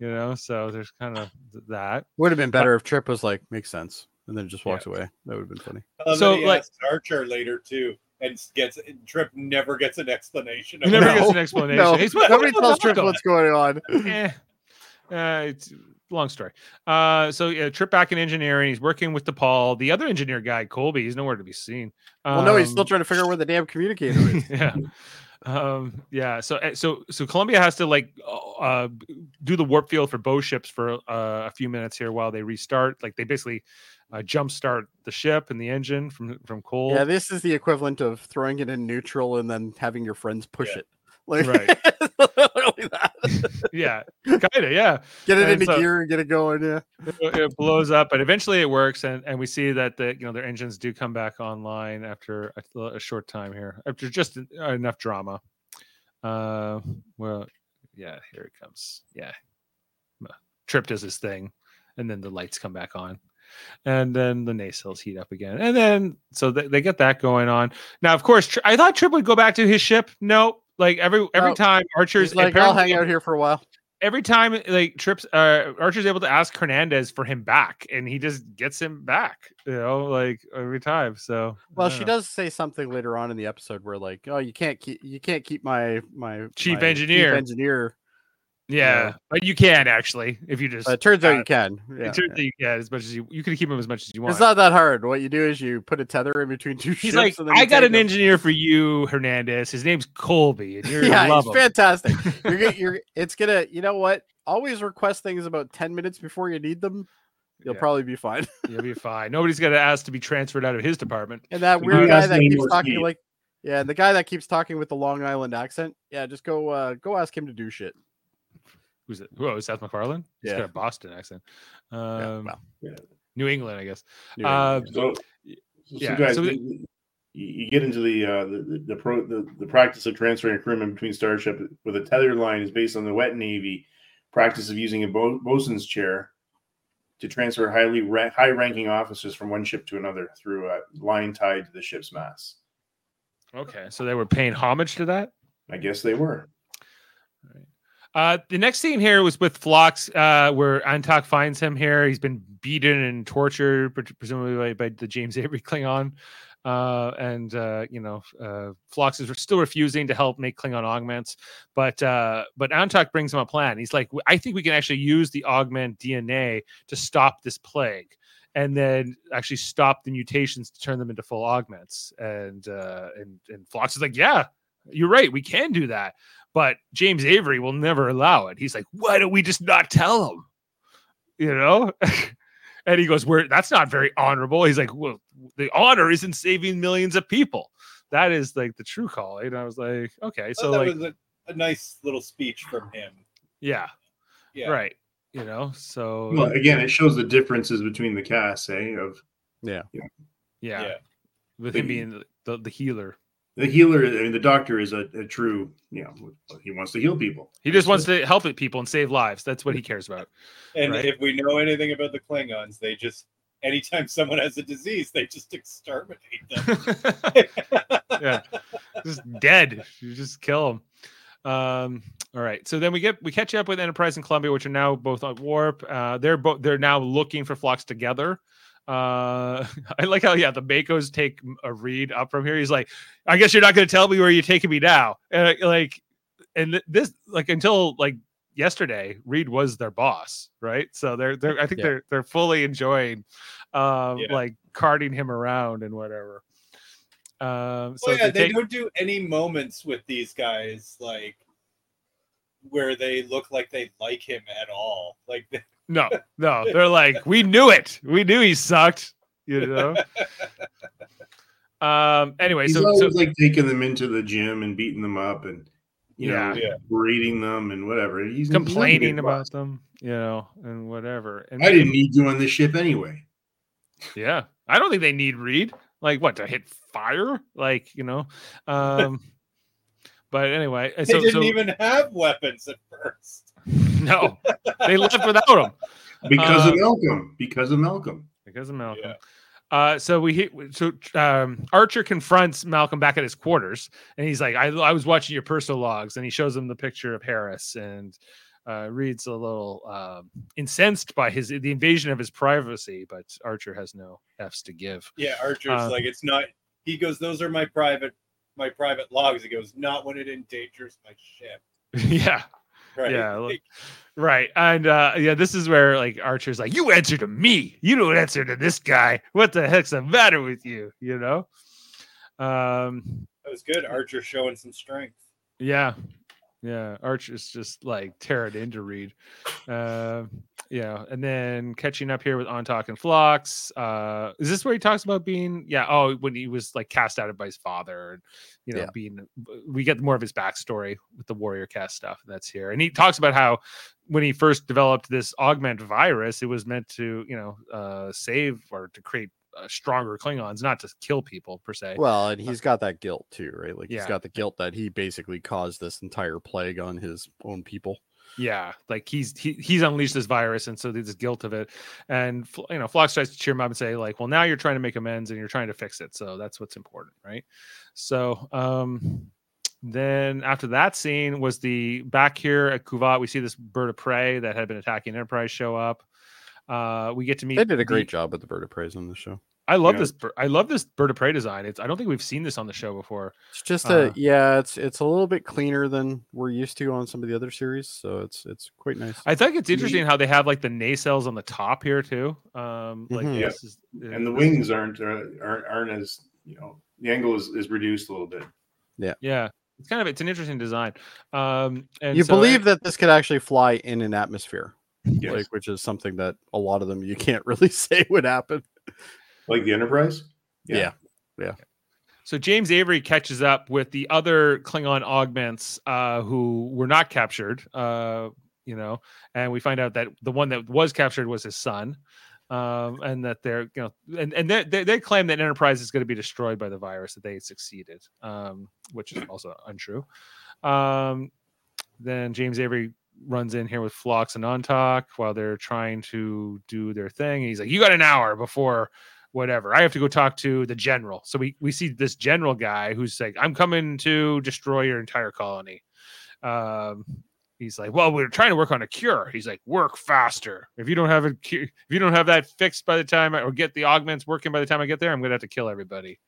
you know. So there's kind of that. Would have been better if Trip was like, makes sense, and then just walks away. That would have been funny. I So, that he like- Archer later too, and gets Trip never gets an explanation. He of never it. gets an explanation. No, He's, "What- nobody what's tells Trip what's going on. eh. Uh, it's a long story. Uh, so yeah, Trip back in engineering. He's working with T'Pol. The other engineer guy, Colby, he's nowhere to be seen. well, no, he's still Um, trying to figure out where the damn communicator is. yeah um yeah so uh, so so columbia has to like uh do the warp field for bow ships for uh, a few minutes here while they restart like they basically uh, jump start the ship and the engine from from coal Yeah, this is the equivalent of throwing it in neutral and then having your friends push Yeah. it. Like, Right. literally that. yeah kind of yeah Get it And into so- gear and get it going. Yeah. it, it blows up but eventually it works and and we see that the you know their engines do come back online after a, a short time here after just enough drama uh well yeah here it comes yeah trip does his thing and then the lights come back on and then the nacelles heat up again and then so they, they get that going on now of course Tri- i thought trip would go back to his ship no like every every No. time archer's like, I'll hang out here for a while. every time like trips uh archer's able to ask hernandez for him back and he just gets him back you know like every time so Well, she know. does say something later on in the episode where like, oh, you can't keep you can't keep my my Chief my engineer. engineer Yeah, Yeah. but you can actually if you just. But it turns out uh, you can. Yeah, it turns out you can as much as you. You can keep him as much as you want. It's not that hard. What you do is you put a tether in between two He's ships. like, and then I got an them." engineer for you, Hernandez. His name's Colby, and you're Yeah, love he's him. fantastic. You're gonna, you're. It's gonna. You know what? Always request things about ten minutes before you need them. You'll Yeah. probably be fine. You'll be fine. Nobody's gonna ask to be transferred out of his department. And that We weird guy that keeps talking speed. like, yeah, and the guy that keeps talking with the Long Island accent. Yeah, just go, uh go ask him to do shit. Who's it? Who? Oh, Seth MacFarlane. He's Yeah. got a Boston accent. Um, Yeah, well, New England, I guess. Uh, So, so yeah, guys, so you, you get into the uh, the the, the, pro, the the practice of transferring crewmen between starship with a tether line is based on the wet navy practice of using a bo- bosun's chair to transfer highly ra- high ranking officers from one ship to another through a line tied to the ship's mast. okay, so they were paying homage to that. I guess they were. Uh, the next scene here was with Phlox, uh, where Antaak finds him here. He's been beaten and tortured, presumably by, by the James Avery Klingon. Uh, and uh, you know, uh, Phlox is still refusing to help make Klingon augments, but but Antaak brings him a plan. He's like, I think we can actually use the augment DNA to stop this plague, and then actually stop the mutations to turn them into full augments. And and and Phlox is like, yeah, you're right, we can do that but James Avery will never allow it. He's like, why don't we just not tell him? You know? and he goes, We're that's not very honorable. He's like, Well, the honor isn't saving millions of people. That is like the true call. And I was like, okay, So so that like, was a, a nice little speech from him. yeah, Yeah. right. You know, so Well, again, it shows the differences between the cast, eh? Of yeah, Yeah. yeah, with But him being the, the, the healer. The healer. I mean, the doctor is a, a true, you know, he wants to heal people. He just wants to help people and save lives. That's what he cares about. And Right. if we know anything about the Klingons, they just anytime someone has a disease, they just exterminate them. yeah, just dead. You just kill them. Um, all right. So then we get we catch up with Enterprise and Columbia, which are now both on warp. Uh, they're both they're now looking for Phlox together. Uh, I like how yeah the MACOs take a read up from here. He's like, I guess you're not going to tell me where you're taking me now. And I- like, and this like until like yesterday, Reed was their boss, right? So they're they're I think Yeah. they're they're fully enjoying, um, Yeah. like carting him around and whatever. Um, so well, yeah, they they take- don't do any moments with these guys like where they look like they like him at all. Like No, no, they're like, we knew it. We knew he sucked. You know. um. Anyway, He's so, always so like taking them into the gym and beating them up and you know Yeah. berating them and whatever. He's he's not a complaining about boss. them, you know, and whatever. And I didn't need you on this ship anyway. Yeah, I don't think they need Reed. Like what to hit fire? Like you know. Um. but anyway, they so, didn't so even have weapons at first. no, they left without him. Because Uh, of Malcolm. Because of Malcolm. because of Malcolm. Yeah. Uh, so we hit. So um, Archer confronts Malcolm back at his quarters, and he's like, "I, I was watching your personal logs," and he shows him the picture of Harris, and uh, Reed's a little um, incensed by his the invasion of his privacy, but Archer has no f's to give. Yeah, Archer's Uh, like it's not. He goes, "Those are my private, my private logs." He goes, "Not when it endangers my ship." yeah, Right? Yeah, Like, right. And uh, yeah, this is where like Archer's like, "You answer to me. You don't answer to this guy. What the heck's the matter with you?" You know. Um, that was good. Archer showing some strength. Yeah. Yeah. Archer's just like tearing into Reed. Uh, yeah. And then catching up here with Antaak and Phlox. Uh, is this where he talks about being, yeah. Oh, when he was like cast out by his father and, you know, Yeah. being, we get more of his backstory with the warrior cast stuff. That's here. And he talks about how when he first developed this augment virus, it was meant to, you know, uh, save or to create uh, stronger Klingons, not to kill people per se. Well, and he's got that guilt too, right? Like Yeah. he's got the guilt that he basically caused this entire plague on his own people. Yeah, like he's he, he's unleashed this virus, and so there's guilt of it. And you know, Phlox tries to cheer him up and say, like, well, now you're trying to make amends and you're trying to fix it, so that's what's important, right? So, um, then after that scene was the back here at Qu'Vat, we see this bird of prey that had been attacking Enterprise show up. Uh, we get to meet. They did a the- great job with the bird of prey on the show. I love Yeah. this. bir- I love this bird of prey design. It's. I don't think we've seen this on the show before. It's just Uh, a yeah, it's it's a little bit cleaner than we're used to on some of the other series, so it's it's quite nice. I think it's interesting how they have like the nacelles on the top here too. Um, like Mhm. Yeah. this is, and the wings aren't uh, aren't, aren't as you know the angle is, is reduced a little bit. Yeah, yeah. it's kind of it's an interesting design. Um, and you so- believe that this could actually fly in an atmosphere, Yes. like which is something that a lot of them you can't really say would happen. Like the Enterprise. Yeah. Yeah. So James Avery catches up with the other Klingon augments uh, who were not captured, uh, you know, and we find out that the one that was captured was his son, um, and that they're, you know, and and they, they, they claim that Enterprise is going to be destroyed by the virus that they succeeded, um, which is also untrue. Um, then James Avery runs in here with Phlox and Antaak while they're trying to do their thing. He's like, "You got an hour before." Whatever. I have to go talk to the general. So we we see this general guy who's like, I'm coming to destroy your entire colony. Um, he's like, well, we're trying to work on a cure. He's like, work faster. If you don't have a cure, if you don't have that fixed by the time I, or get the augments working by the time I get there, I'm gonna have to kill everybody.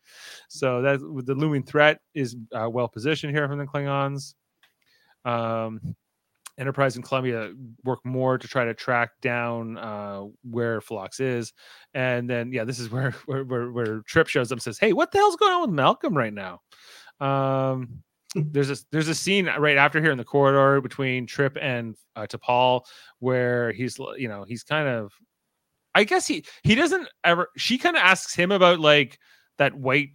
So that the looming threat is uh, well positioned here from the Klingons. Um, Enterprise and Columbia work more to try to track down uh, where Phlox is, and then yeah, this is where where where, where Trip shows up and says, "Hey, what the hell's going on with Malcolm right now?" Um, there's a there's a scene right after here in the corridor between Trip and uh, T'Pol where he's you know he's kind of, I guess he he doesn't ever. She kind of asks him about like that white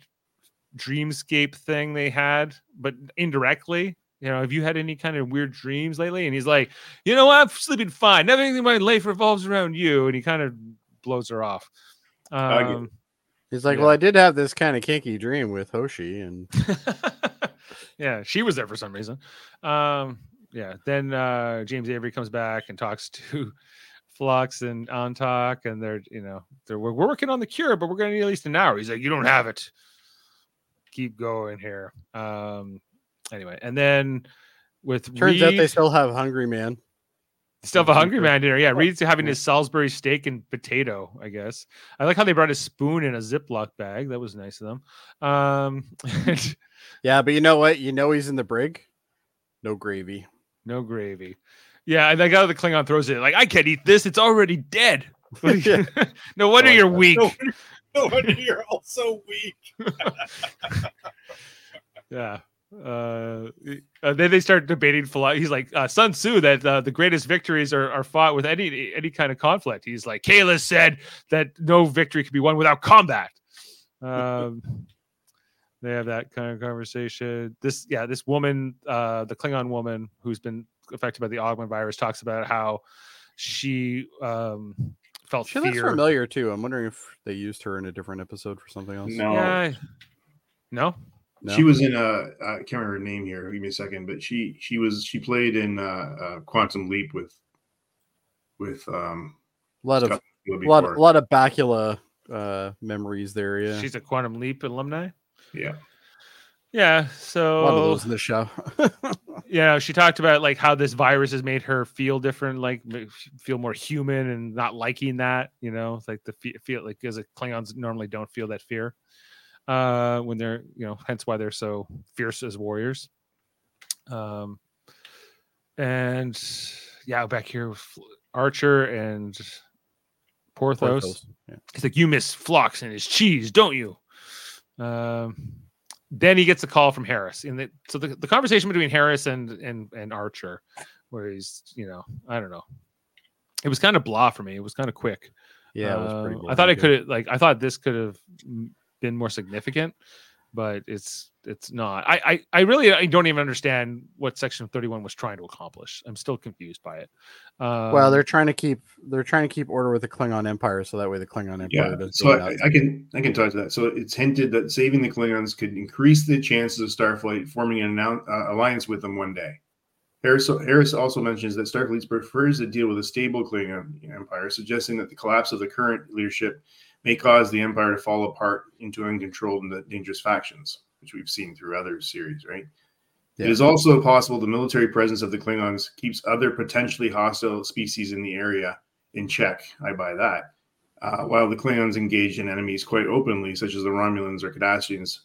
dreamscape thing they had, but indirectly. You know, have you had any kind of weird dreams lately? And he's like, you know, I'm sleeping fine. Everything in my life revolves around you. And he kind of blows her off. I Um, He's like, Yeah. well, I did have this kind of kinky dream with Hoshi, and yeah, she was there for some reason. Um, yeah. Then uh, James Avery comes back and talks to Phlox and Antaak, and they're you know they're we're, we're working on the cure, but we're gonna need at least an hour. He's like, you don't have it. Keep going here. Um, anyway, and then with turns out they still have Hungry Man. Still have a hungry Sure. man dinner. Yeah, Reed's having his Salisbury steak and potato, I guess. I like how they brought a spoon in a Ziploc bag. That was nice of them. Um, Yeah, but you know what? You know he's in the brig. No gravy. no gravy. Yeah, and that guy with the Klingon throws it like, I can't eat this. It's already dead. Yeah. no wonder like you're that. weak. No, no wonder you're all so weak. Yeah. Uh, uh, then they start debating. philo- He's like uh, Sun Tzu that uh, the greatest victories are, are fought with any any kind of conflict. He's like Kahless said that no victory can be won without combat. Um, they have that kind of conversation. This yeah, this woman, uh, the Klingon woman who's been affected by the augment virus, talks about how she um, felt She looks familiar too. I'm wondering if they used her in a different episode for something else. No, Yeah. No. No? she was in a I can't remember her name here. Give me a second, but she she was she played in uh, uh Quantum Leap with with um a lot of a lot, before. a lot of Bakula uh, memories there. Yeah, She's a Quantum Leap alumni. yeah. Yeah. so a So lot of those in the show. yeah, she talked about like how this virus has made her feel different, like feel more human and not liking that. You know, like the fe- feel like because Klingons normally don't feel that fear uh, when they're you know, hence why they're so fierce as warriors. Um, and yeah, back here with Archer and Porthos. Porthos, yeah. He's like, you miss Phlox and his cheese, don't you? Um, then he gets a call from Harris. And the, so the, the conversation between Harris and, and and Archer, where he's, you know, I don't know. It was kind of blah for me. It was kind of quick. Yeah, it was pretty. Uh, I thought I could have like I thought this could have been more significant, but it's it's not. I I, I really I don't even understand what Section Thirty One was trying to accomplish. I'm still confused by it. Um, Well, they're trying to keep they're trying to keep order with the Klingon Empire, so that way the Klingon Empire Yeah, doesn't. so I. I can I can talk to that. So it's hinted that saving the Klingons could increase the chances of Starfleet forming an annou- uh, alliance with them one day. Harris, Harris also mentions that Starfleet prefers to deal with a stable Klingon empire, suggesting that the collapse of the current leadership may cause the empire to fall apart into uncontrolled and dangerous factions, which we've seen through other series, right? Yeah. It is also possible the military presence of the Klingons keeps other potentially hostile species in the area in check. I buy that. uh, while the Klingons engage in enemies quite openly, such as the Romulans or Cardassians,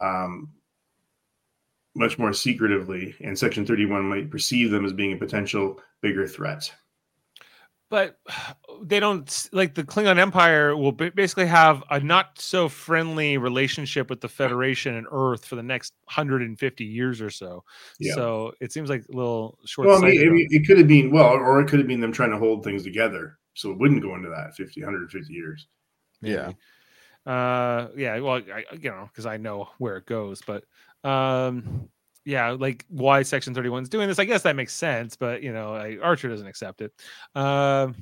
um, much more secretively, and Section 31 might perceive them as being a potential bigger threat. But they don't like the Klingon Empire will basically have a not so friendly relationship with the Federation and Earth for the next 150 years or so. Yeah. So it seems like a little short. Well, I mean, I it could have been well, or it could have been them trying to hold things together, so it wouldn't go into that 50, 150 years. Yeah. Uh, yeah. Well, I, I- you know, because I know where it goes, but um, yeah, like why Section 31 is doing this, I guess that makes sense. But you know, I, Archer doesn't accept it. Um.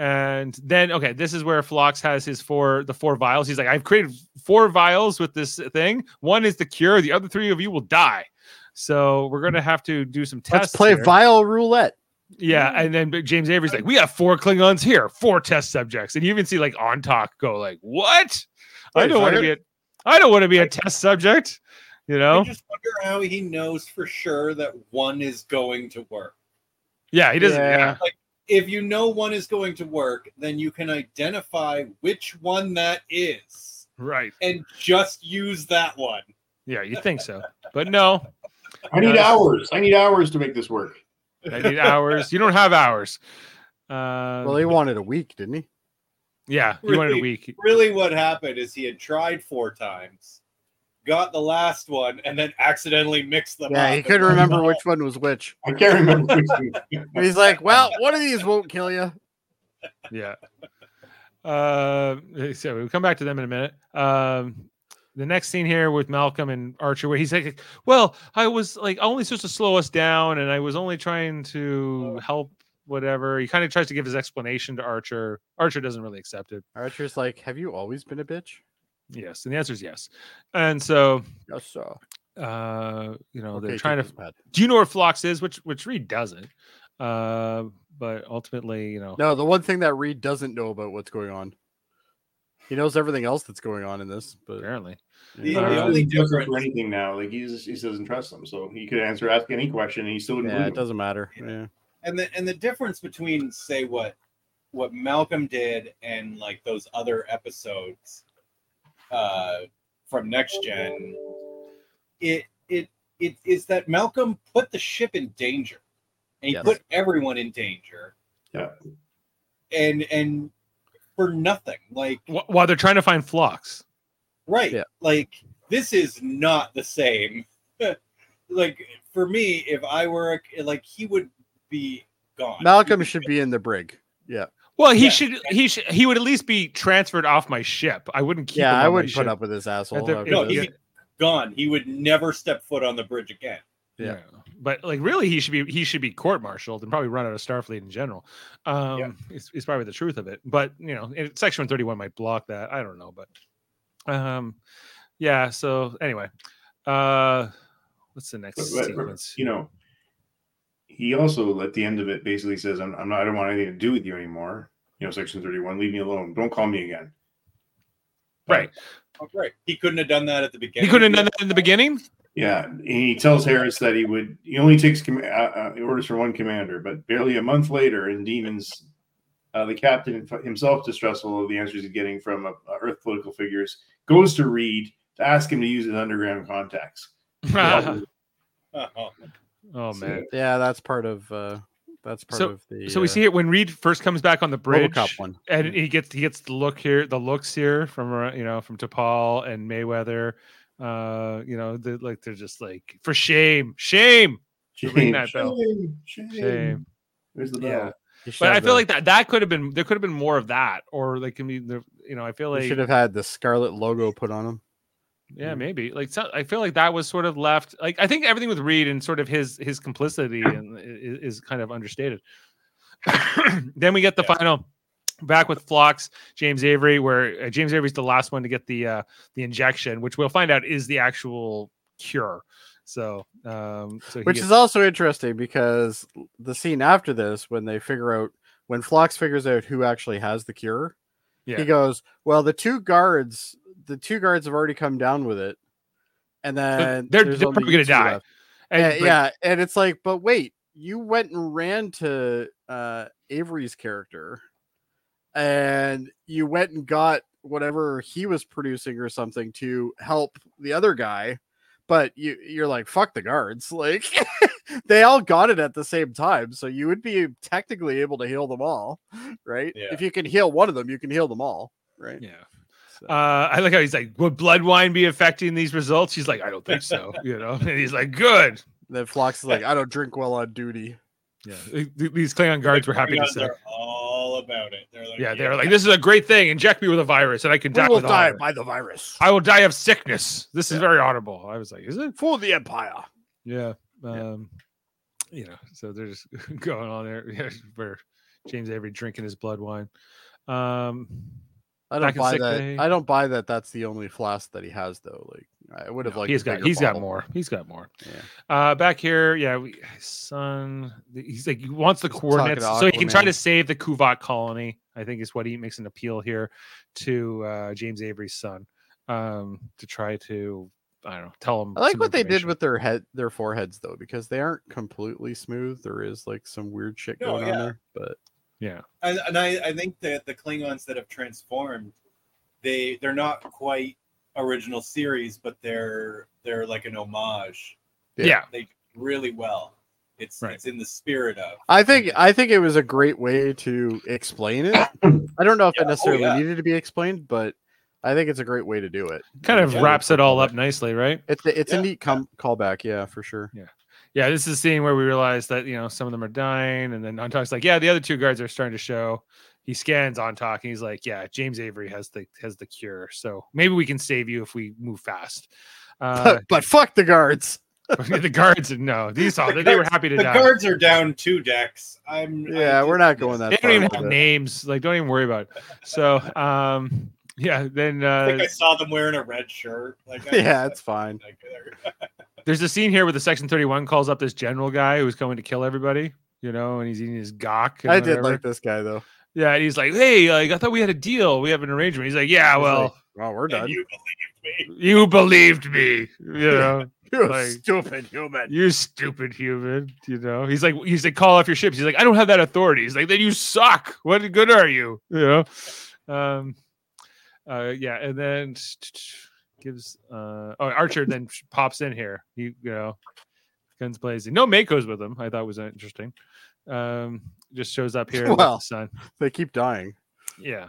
And then, okay, this is where Phlox has his four, the four vials. He's like, I've created four vials with this thing. One is the cure. The other three of you will die. So we're gonna have to do some tests. Let's play here. vial roulette. Yeah, and then James Avery's like, we have four Klingons here, four test subjects, and you even see like Antaak go like, what? I don't want to be a, I don't want to be a test subject. You know, I just wonder how he knows for sure that one is going to work. Yeah, he doesn't. Yeah. Yeah, If you know one is going to work, then you can identify which one that is right. and just use that one. Yeah, you think so, but no, I need Nice. hours. I need hours to make this work. I need hours. You don't have hours. Um, Well, he wanted a week, didn't he? yeah, you wanted a week. Really, what happened is he had tried four times, got the last one, and then accidentally mixed them Yeah, up. he couldn't then- remember which one was which. I can't remember. which one. He's like, well, one of these won't kill you. Yeah. Uh, so we'll come back to them in a minute. Um, the next scene here with Malcolm and Archer, where he's like, "Well, I was like only supposed to slow us down, and I was only trying to help." Whatever. He kind of tries to give his explanation to Archer. Archer doesn't really accept it. Archer's like, have you always been a bitch? Yes, and the answer is yes. And so, Yes, sir. uh, you know, they're trying to take this pad. do you know where Phlox is? Which which Reed doesn't. Uh, but ultimately, you know, No, the one thing that Reed doesn't know about what's going on. He knows everything else that's going on in this, but apparently, The, Uh, the He only doesn't trust him difference, for anything now. Like he just, he doesn't trust them, so he could answer ask any question, and he still wouldn't yeah, it him. doesn't matter. Yeah. and the and the difference between say what what Malcolm did and like those other episodes uh from Next Gen, it it it is that Malcolm put the ship in danger, and he Yes. put everyone in danger. Yeah. and and for nothing, like while they're trying to find Phlox. right, Yeah. like this is not the same. like for me, if I were a, like he would be gone. Malcolm should be in the brig. Yeah. Well, he Yeah. should he should he would at least be transferred off my ship. I wouldn't keep. yeah, him I wouldn't put ship. up with this asshole. the- No, this. he'd be gone. He would never step foot on the bridge again. Yeah. But like really he should be he should be court martialed and probably run out of Starfleet in general. Um Yeah. is, is probably the truth of it. But you know, section 131 might block that. I don't know, but um yeah, so anyway. Uh what's the next But- but- sequence? You know, he also at the end of it basically says, "I'm, I'm not. I don't want anything to do with you anymore." You know, Section Thirty-one. Leave me alone. Don't call me again. Right. Oh, right. He couldn't have done that at the beginning. He couldn't have done that in the beginning? Yeah, and he tells Harris that he would. He only takes com- uh, uh, orders from one commander, but barely a month later, in Demons, uh, the captain himself, distrustful of the answers he's getting from uh, Earth political figures, goes to Reed to ask him to use his underground contacts. oh Oh, man. yeah, that's part of uh that's part So- of the So we uh, see it when Reed first comes back on the bridge, RoboCop one. and he gets he gets the look here, the looks here from uh, you know from T'Pol and Mayweather. Uh, you know, the, like they're just like for shame, shame, Shame, Ring that bell. shame, shame. shame. There's the bell. Yeah. But I feel the- like that that could have been there could have been more of that, or like can be you know I feel you like should have had the scarlet logo put on him. Yeah maybe like so, I feel like that was sort of left like I think everything with Reed and sort of his his complicity and is, is kind of understated. then we get the final back with Phlox, James Avery, where uh, James Avery's the last one to get the uh, the injection, which we'll find out is the actual cure. So, um, so Which gets- is also interesting because the scene after this, when they figure out when Phlox figures out who actually has the cure, yeah, he goes, Well, the two guards, the two guards have already come down with it. And then they're- they're probably gonna die. left. And- yeah, but- yeah, and it's like, but wait, you went and ran to uh Avery's character and you went and got whatever he was producing or something to help the other guy, but you you're like fuck the guards, like they all got it at the same time, so you would be technically able to heal them all, right? Yeah. If you can heal one of them, you can heal them all, right? Yeah. So- Uh, I like how he's like, would blood wine be affecting these results? He's like, I don't think so. You know, and he's like, good. then Phlox is like, I don't drink well on duty. Yeah, th- th- these Klingon guards were happy to Klingons say. Are all about it. They're like, Yeah, they're like, this is a great thing. Inject me with a virus, and I can We die will with die honor. by the virus. I will die of sickness. This is very honorable. I was like, is it? For the Empire. Yeah. Um, you know, so they're just going on there yeah, where James Avery drinking his blood wine. Um, I don't buy that. bay. I don't buy that. That's the only flask that he has, though. Like I would have no, liked. he's a got bigger he's got more. He's got more. Yeah. Uh, back here, yeah, we, son. He's like he wants the He's coordinates so he can try to save the Qu'Vat colony. I think is what he makes an appeal here to uh, James Avery's son um, to try to I don't know tell him. I like what they did with their head, their foreheads, though, because they aren't completely smooth. There is like some weird shit going on yeah. there, but yeah. and, and I, I think that the Klingons that have transformed, they they're not quite original series, but they're they're like an homage. Yeah. yeah. They do really well. It's Right. it's in the spirit of. I think I think it was a great way to explain it. I don't know if Yeah, it oh, necessarily yeah. needed to be explained, but I think it's a great way to do it. Kind of Yeah. wraps it all up nicely, right? It's a, it's Yeah. a neat com- callback, yeah, for sure. Yeah, this is the scene where we realize that you know some of them are dying, and then Antaak's like, "Yeah, the other two guards are starting to show." He scans Antaak, and he's like, "Yeah, James Avery has the has the cure, so maybe we can save you if we move fast." Uh, but fuck the guards. the guards, no, these all The they were happy to die. The die. guards are down two decks. I'm. Yeah, I we're not going that they far. don't even have it. names. Like, don't even worry about it. So, um, yeah, then I think uh, I saw them wearing a red shirt. Like, I Yeah, just- it's fine. like, they're- there's a scene here where the Section Thirty One calls up this general guy who's coming to kill everybody. You know, and he's eating his gagh. and I did like this guy though. Yeah, and he's like, "Hey, like, I thought we had a deal. We have an arrangement." He's like, "Yeah, He's well, like, well, we're done. you believed me. you believed me, you know, You like- stupid human. you stupid human, you know." He's like, he's like, "Call off your ships." He's like, "I don't have that authority." He's like, "Then you suck. What good are you?" You know, um, uh, yeah, and then gives uh, oh Archer then pops in here. He, you know, guns blazing. No MACO's with him. I thought was interesting. Um, just shows up here. with Well. the sun. They keep dying. Yeah.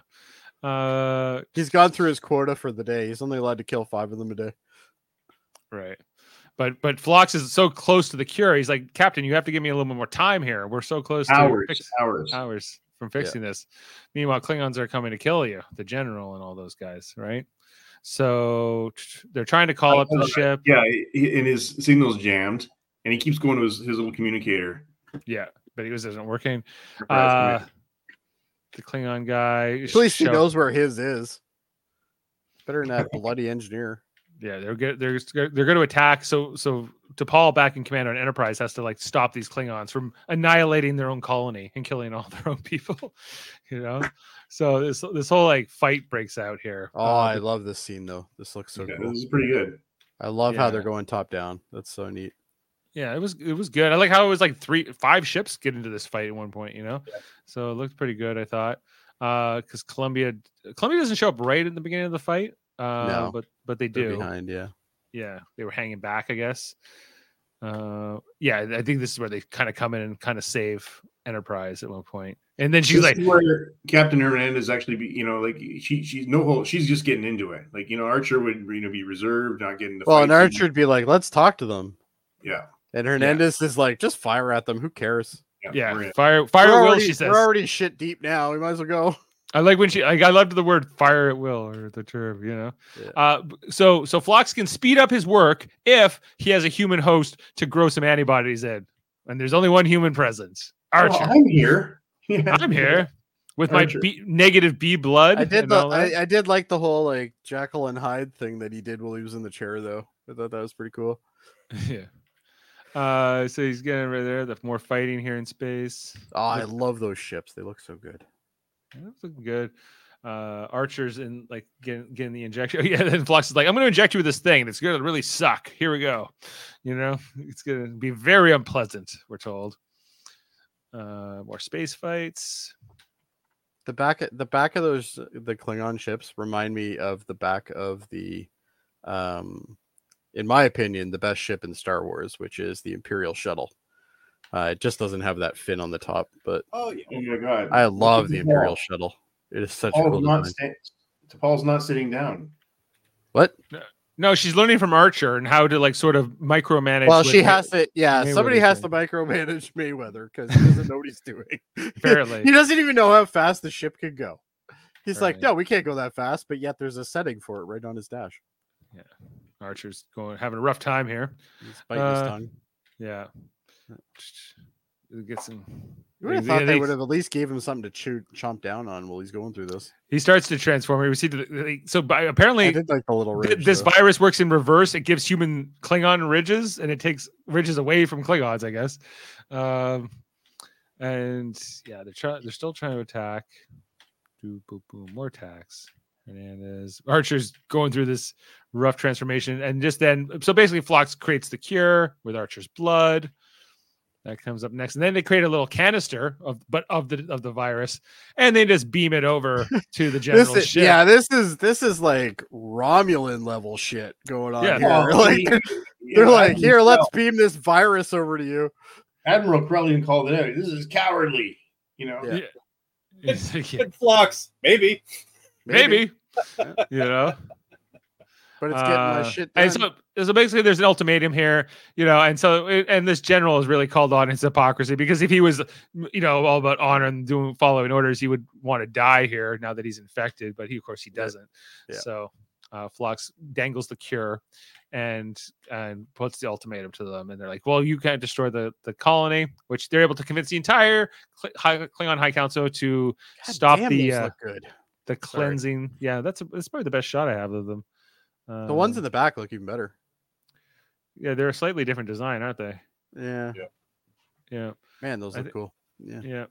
Uh, He's gone through his quota for the day. He's only allowed to kill five of them a day. Right. But but Phlox is so close to the cure. He's like, Captain, you have to give me a little bit more time here. We're so close to Hours, fix- hours. hours from fixing this. Meanwhile, Klingons are coming to kill you, the general and all those guys, right? So they're trying to call up the ship. Yeah, he- and his signal's jammed, and he keeps going to his, his little communicator. Yeah, but he was isn't working. Uh, the Klingon guy. At least he show- knows where his is. Better than that bloody engineer. Yeah, they're good. They're they're going to attack. So so T'Pol back in command on Enterprise has to like stop these Klingons from annihilating their own colony and killing all their own people. You know, so this this whole like fight breaks out here. Oh, Uh, I the- love this scene though. This looks so Okay, cool. this is pretty good. I love how they're going top down. That's so neat. yeah, it was it was good. I like how it was like three five ships get into this fight at one point. You know, so it looked pretty good. I thought because Columbia Columbia doesn't show up right at the beginning of the fight. Uh, No. but but they do. behind, yeah. yeah they were hanging back i guess uh yeah i think this is where they kind of come in and kind of save enterprise at one point and then she's This like where Captain Hernandez actually be, you know, like she she's no whole she's just getting into it. Like, you know, Archer would you know be reserved, not getting the Well, and Archer'd be like, let's talk to them. Yeah. And Hernandez is like, just fire at them. Who cares? yeah we're fire fire we're at will already, she says We're already shit deep now. We might as well go. i like when she like i loved the word fire at will or the term you know Yeah. uh so so Phlox can speed up his work if he has a human host to grow some antibodies in and there's only one human present Well, archer I'm here. Yeah. i'm here with my B, negative b blood I did the. I, I did like the whole like Jekyll and Hyde thing that he did while he was in the chair though. I thought that was pretty cool. yeah uh so he's getting right there the more fighting here in space Oh, I love those ships. They look so good. That's looking good. Uh, Archer's in like getting getting the injection. Oh, yeah, then Phlox is like, I'm going to inject you with this thing. It's going to really suck. Here we go. You know, it's going to be very unpleasant. We're told. Uh, more space fights. the back the back of those the Klingon ships remind me of the back of the um in my opinion the best ship in Star Wars which is the Imperial shuttle. Uh, it just doesn't have that fin on the top, but Oh yeah. Oh my god! I love the T'Pol. Imperial shuttle. It is such a cool not design. sta- T'Pol's not sitting down. What? No, she's learning from Archer and how to like sort of micromanage. Well, with she May- has to. Yeah, somebody has thing. to micromanage Mayweather because he doesn't know what he's doing. Apparently. he doesn't even know how fast the ship can go. He's like, no, we can't go that fast, but yet there's a setting for it right on his dash. Yeah, Archer's going having a rough time here. He's biting his Uh, tongue. Yeah. Get some. You would have thought they would have at least gave him something to chew, chomp down on while he's going through this. He starts to transform. We see the, so by, apparently like the little ridge. this though. virus works in reverse. It gives human Klingon ridges and it takes ridges away from Klingons, I guess. Um, and yeah, they're trying. They're still trying to attack. Do boom boom more attacks. Hernandez Archer's going through this rough transformation, and just then, so basically, Phlox creates the cure with Archer's blood. That comes up next, and then they create a little canister of, but of the of the virus, and they just beam it over to the This general is, ship. yeah, this is this is like Romulan level shit going on Yeah. here. Oh, like they're, they're like, Admiral here, let's beam this virus over to you. Admiral Krellian called it out. This is cowardly. You know. Yeah. It's like, yeah, Good flocks, maybe. maybe, you know. But it's getting my Uh, shit done. And so, so basically, there's an ultimatum here, you know, and so, and this general is really called on his hypocrisy because if he was, you know, all about honor and doing following orders, he would want to die here now that he's infected, but he, of course, he doesn't. Yeah. So, uh, Phlox dangles the cure and and puts the ultimatum to them, and they're like, "Well, you can't destroy the the colony," which they're able to convince the entire Kl- High, Klingon High Council to God stop damn, the uh, good. the cleansing. Yeah, that's a, that's probably the best shot I have of them. The ones in Um, the back look even better. yeah, they're a slightly different design, aren't they? Yeah, Yeah, man, those look thi- cool. Yeah, yeah.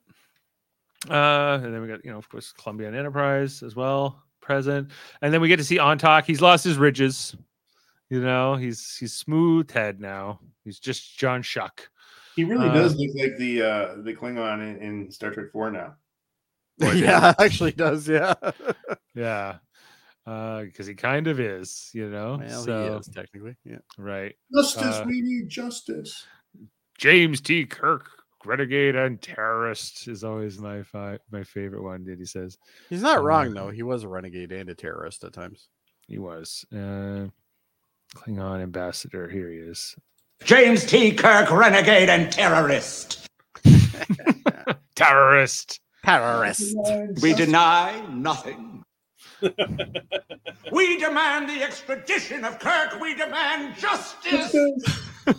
Uh, and then we got, you know, of course, Columbian Enterprise as well present, and then we get to see Antaak. He's lost his ridges. You know, he's he's smooth head now. He's just John Schuck. He really Uh, does look like the uh the Klingon in, in Star Trek Four now. yeah, actually does. Yeah, Yeah. Uh, because he kind of is, you know. well, so he is technically. Yeah, right. Justice, Uh, we need justice. James T. Kirk, renegade and terrorist, is always my fi- my favorite one. That he says he's not Uh, wrong though. He was a renegade and a terrorist at times. he was. Uh, Klingon ambassador. Here he is. James T. Kirk, renegade and terrorist. Terrorist. Terrorist. We deny nothing. we demand the extradition of Kirk. We demand justice.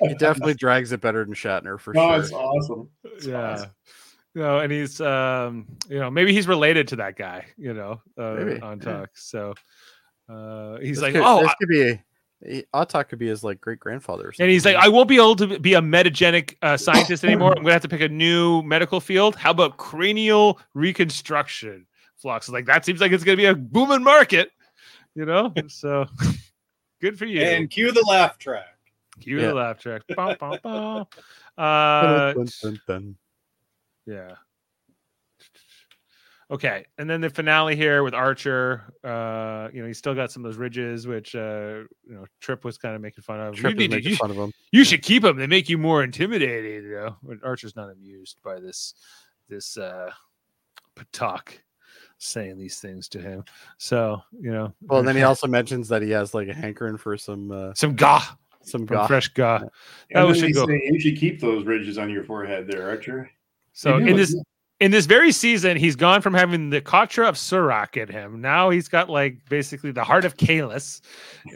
He definitely drags it better than Shatner for Oh, sure. it's awesome. It's yeah. awesome. You know, and he's um, you know, maybe he's related to that guy, you know, uh, Maybe, on yeah. talk. So uh he's This like, could, oh, this I- could be. He, Antaak could be his like great grandfather. and he's like, I won't be able to be a metagenic uh, scientist anymore. I'm gonna have to pick a new medical field. How about cranial reconstruction? Phlox like, that seems like it's gonna be a booming market, you know. So good for you. And cue the laugh track. Cue Yeah. the laugh track. Bum, bum, bum. Uh, yeah. Okay, and then the finale here with Archer. Uh, you know, he's still got some of those ridges, which uh, you know, Trip was kind of making fun of. Trip you, need making you, fun of him. you should keep them; they make you more intimidating. You know, but Archer's not amused by this this uh Patak saying these things to him. So you know, Well, then he also mentions that he has like a hankering for some uh, some gah, some from goth. fresh gah. That was then they should go. say you should keep those ridges on your forehead there, Archer. So They in this good. In this very season, he's gone from having the Katra of Surak in him. Now he's got like basically the heart of Kahless.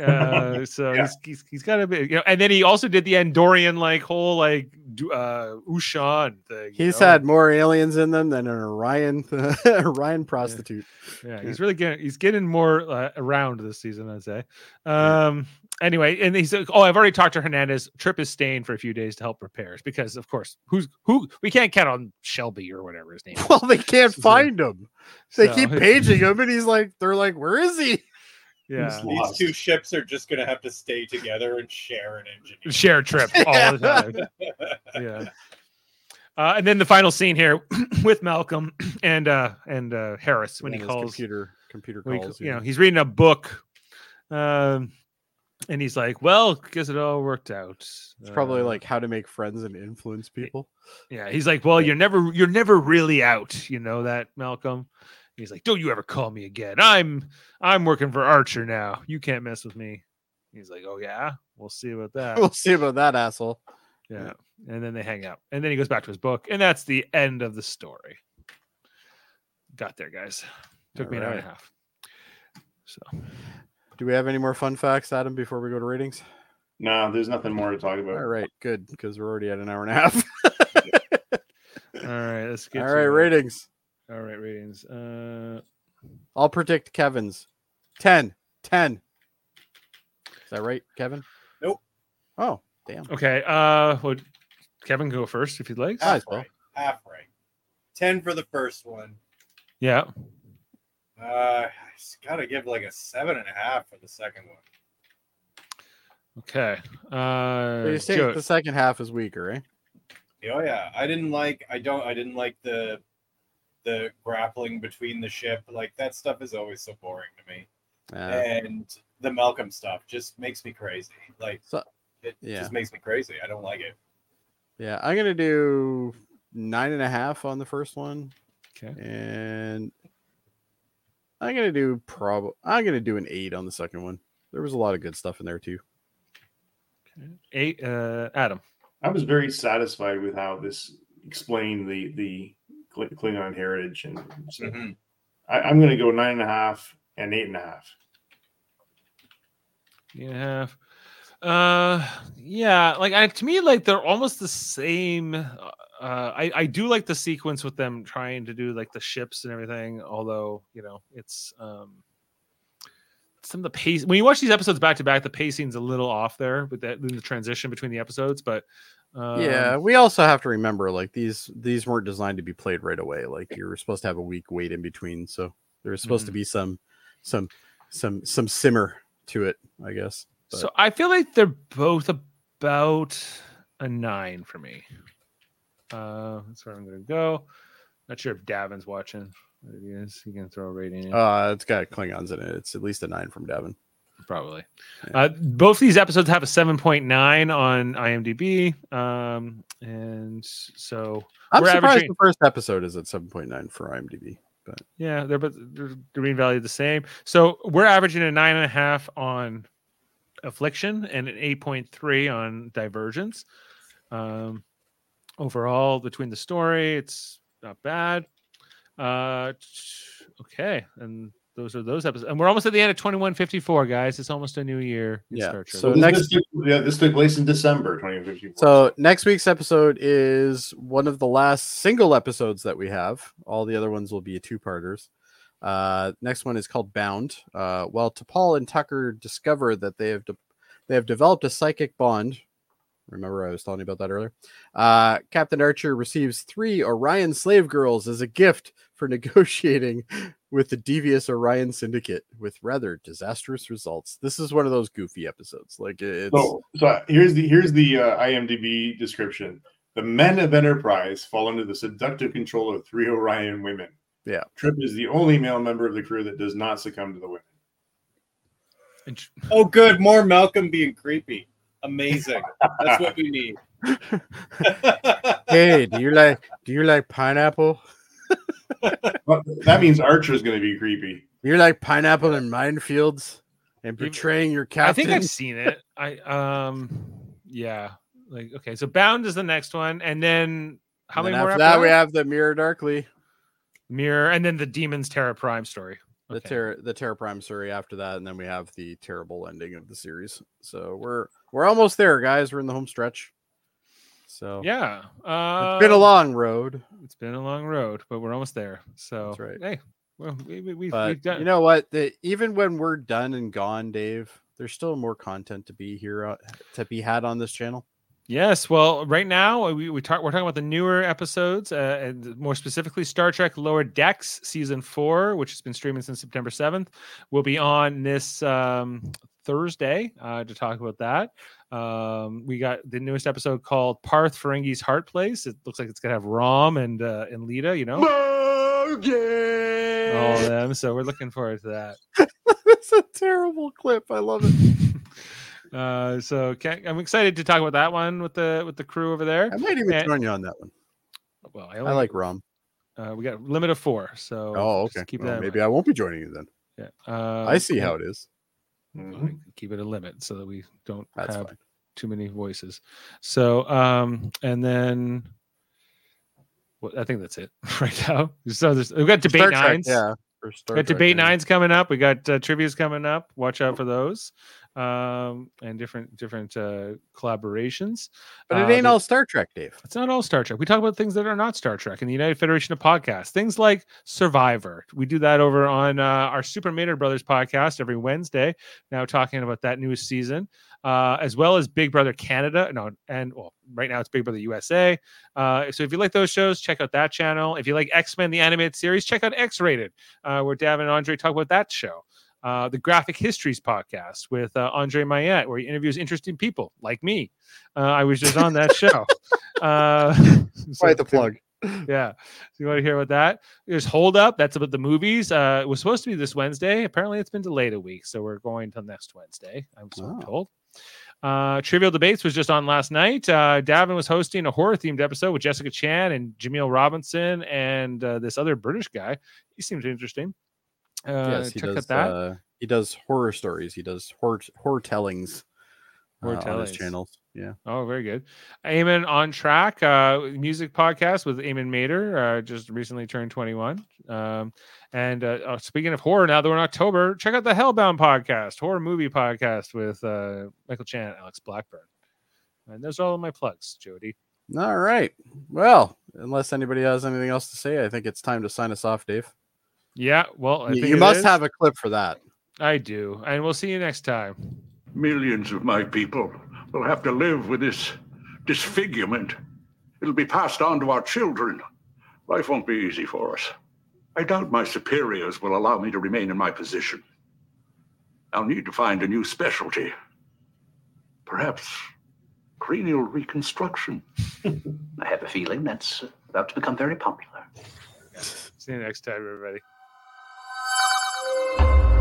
Uh, so Yeah. he's, he's he's got a bit, you know, and then he also did the Andorian like whole like uh Ushaan thing. He's know? had more aliens in them than an Orion Orion prostitute. yeah, he's really getting he's getting more uh, around this season, I'd say. Um anyway, and he's like, oh, I've already talked to Hernandez. Trip is staying for a few days to help repairs because of course who's who we can't count on Shelby or whatever his name is. Well, they can't So- find him. They So- keep paging him, and he's like, they're like, where is he? yeah. These two ships are just gonna have to stay together and share an engineer. share trip all the time. yeah. Uh, and then the final scene here with Malcolm and uh and uh Harris when And he calls computer computer when he- calls. you know, he's reading a book. Um and he's like, Well, guess it all worked out. it's probably Uh, like how to make friends and influence people. Yeah, he's like, Well, you're never you're never really out, you know that, Malcolm. He's like, Don't you ever call me again. I'm I'm working for Archer now. You can't mess with me. He's like, Oh yeah, we'll see about that. we'll see about that asshole. Yeah. And then they hang out. And then he goes back to his book. And that's the end of the story. Got there, guys. Took me an hour and a half. So Do we have any more fun facts, Adam, before we go to ratings? No, there's nothing more to talk about. All right, good, because we're already at an hour and a half. all right, let's get All right, to right, ratings. All right, ratings. Uh I'll predict Kevin's 10. 10. Is that right, Kevin? Nope. Oh, damn. okay. Uh would Kevin go first if you'd like? Might as well. right. Half right. Ten for the first one. Yeah. Uh, I just gotta give like a seven and a half for the second one. Okay. Uh So you say Joe- the second half is weaker, eh? Oh yeah, I didn't like. I don't. I didn't like the the grappling between the ship. Like that stuff is always so boring to me. Uh, and the Malcolm stuff just makes me crazy. Like So- it yeah. just makes me crazy. I don't like it. yeah, I'm gonna do nine and a half on the first one, Okay. and I'm gonna do prob. I'm gonna do an eight on the second one. There was a lot of good stuff in there too. Eight uh Adam. I was very satisfied with how this explained the the Kling- Klingon heritage, and so Mhm. I, I'm going to go nine and a half and eight and a half. Eight and a half. Uh, yeah, like I, to me, like they're almost the same. Uh, I I do like the sequence with them trying to do like the ships and everything. Although you know it's um some of the pace when you watch these episodes back to back, the pacing's a little off there with that in the transition between the episodes. But um, yeah, we also have to remember like these these weren't designed to be played right away. Like you were supposed to have a week wait in between, so there's supposed to Mhm. be some some some some simmer to it, I guess. But- So I feel like they're both about a nine for me. Uh, that's where I'm gonna go. Not sure if Davan's watching. But if he can throw a rating. in. Uh, it's got Klingons in it. It's at least a nine from Davan. probably. Yeah. Uh, both these episodes have a 7.9 on IMDb. Um, and so I'm We're surprised averaging- the first episode is at 7.9 for IMDb. But yeah, they're but they're green value the same. So we're averaging a nine and a half on Affliction and an 8.3 on Divergence. Um, overall, between the story, it's not bad. Uh, okay, and those are those episodes, and we're almost at the end of 2154, guys. It's almost a new year. in Yeah, Star Trek. so this, next- this took, yeah, this took place in December 2054. So next week's episode is one of the last single episodes that we have. All the other ones will be two-parters. Uh, next one is called Bound. Uh, well, T'Pol and Tucker discover that they have de- they have developed a psychic bond. Remember, I was telling you about that earlier. Uh, Captain Archer receives three Orion slave girls as a gift for negotiating with the devious Orion Syndicate, with rather disastrous results. This is one of those goofy episodes. Like it's So, so here's the here's the uh, IMDb description. The men of Enterprise fall under the seductive control of three Orion women. Yeah. Trip is the only male member of the crew that does not succumb to the women. Oh, good. More Malcolm being creepy. Amazing. That's what we need. hey, do you like do you like pineapple? But that means Archer's going to be creepy. Do you like pineapple in minefields and You- betraying your captain. I captain? think I've seen it. I um yeah. Like okay, so Bound is the next one, and then how And many then more after after that? We have the Mirror Darkly, Mirror, and then the Demons Terra Prime story. the Okay. Terror, the Terror Prime story. After that, and then we have the terrible ending of the series. So we're we're almost there, guys. We're in the home stretch. So Yeah. Uh, it's been a long road, It's been a long road, but we're almost there. So That's right. Hey, well, we, we, we've, but we've done. you know what? The, even when we're done and gone, Dave, there's still more content to be here uh, to be had on this channel. Yes, well, right now uh, we, we talk, we're talking about the newer episodes, uh, and more specifically, Star Trek Lower Decks season four, which has been streaming since September seventh, will be on this um, Thursday uh, to talk about that. Um, we got the newest episode called Parth Ferengi's Heart Place. It looks like it's gonna have Rom and uh, and Leeta, you know, all of them. So we're looking forward to that. That's a terrible clip. I love it. Uh, so can I'm excited to talk about that one with the with the crew over there. I might even And- join you on that one. Well, I, I like rum. Uh, we got a limit of four, so Oh, okay. Keep Well, that. maybe. I won't be joining you then. Yeah. Uh, I see how it is. Fine, keep it a limit so that we don't That's have fine. too many voices. So, um, and then well, I think that's it right now. So we've got debate Trek, nines. yeah. We got debate nines coming up. We got uh, trivia's coming up. Watch out for those, um, and different different uh, collaborations. But it Uh, ain't the- all Star Trek, Dave. it's not all Star Trek. We talk about things that are not Star Trek in the United Federation of Podcasts. Things like Survivor. We do that over on uh, our Super Mader Brothers podcast every Wednesday. Now talking about that newest season, uh, as well as Big Brother Canada. No, and well, right now it's Big Brother USA. Uh, so if you like those shows, check out that channel. If you like X Men the animated series, check out X Rated, uh, where Dav and Andre talk about that show. Uh, the Graphic Histories podcast with uh, Andre Myette, where he interviews interesting people like me. Uh, I was just on that show. Uh, Quite the plug. yeah. So you want to hear about that? There's Hold Up. That's about the movies. Uh, it was supposed to be this Wednesday. Apparently, it's been delayed a week, so we're going till next Wednesday. I'm so Wow. told. Uh, Trivial Debates was just on last night. Uh, Davan was hosting a horror themed episode with Jessica Chan and Jaemeel Robinson and uh, this other British guy. He seems interesting. Uh, yes, he check does. out that. Uh, he does horror stories. He does horror horror tellings. Horror uh, on tellings. his channels. Yeah. Oh, very good. Eamon on track, uh, music podcast with Eamon Mader, uh, just recently turned 21. Um, and uh, uh, speaking of horror, now that we're in October, check out the Hellbound podcast, horror movie podcast with uh, Michael Chan and Alex Blackburn. And those are all of my plugs, Jody. All right. Well, unless anybody has anything else to say, I think it's time to sign us off, Dave. Yeah, well, I You- think you must is. have a clip for that. I do. And we'll see you next time. Millions of my people will have to live with this disfigurement. It'll be passed on to our children. Life won't be easy for us. I doubt my superiors will allow me to remain in my position. I'll need to find a new specialty. Perhaps cranial reconstruction. I have a feeling that's about to become very popular. See you next time, everybody. Bye.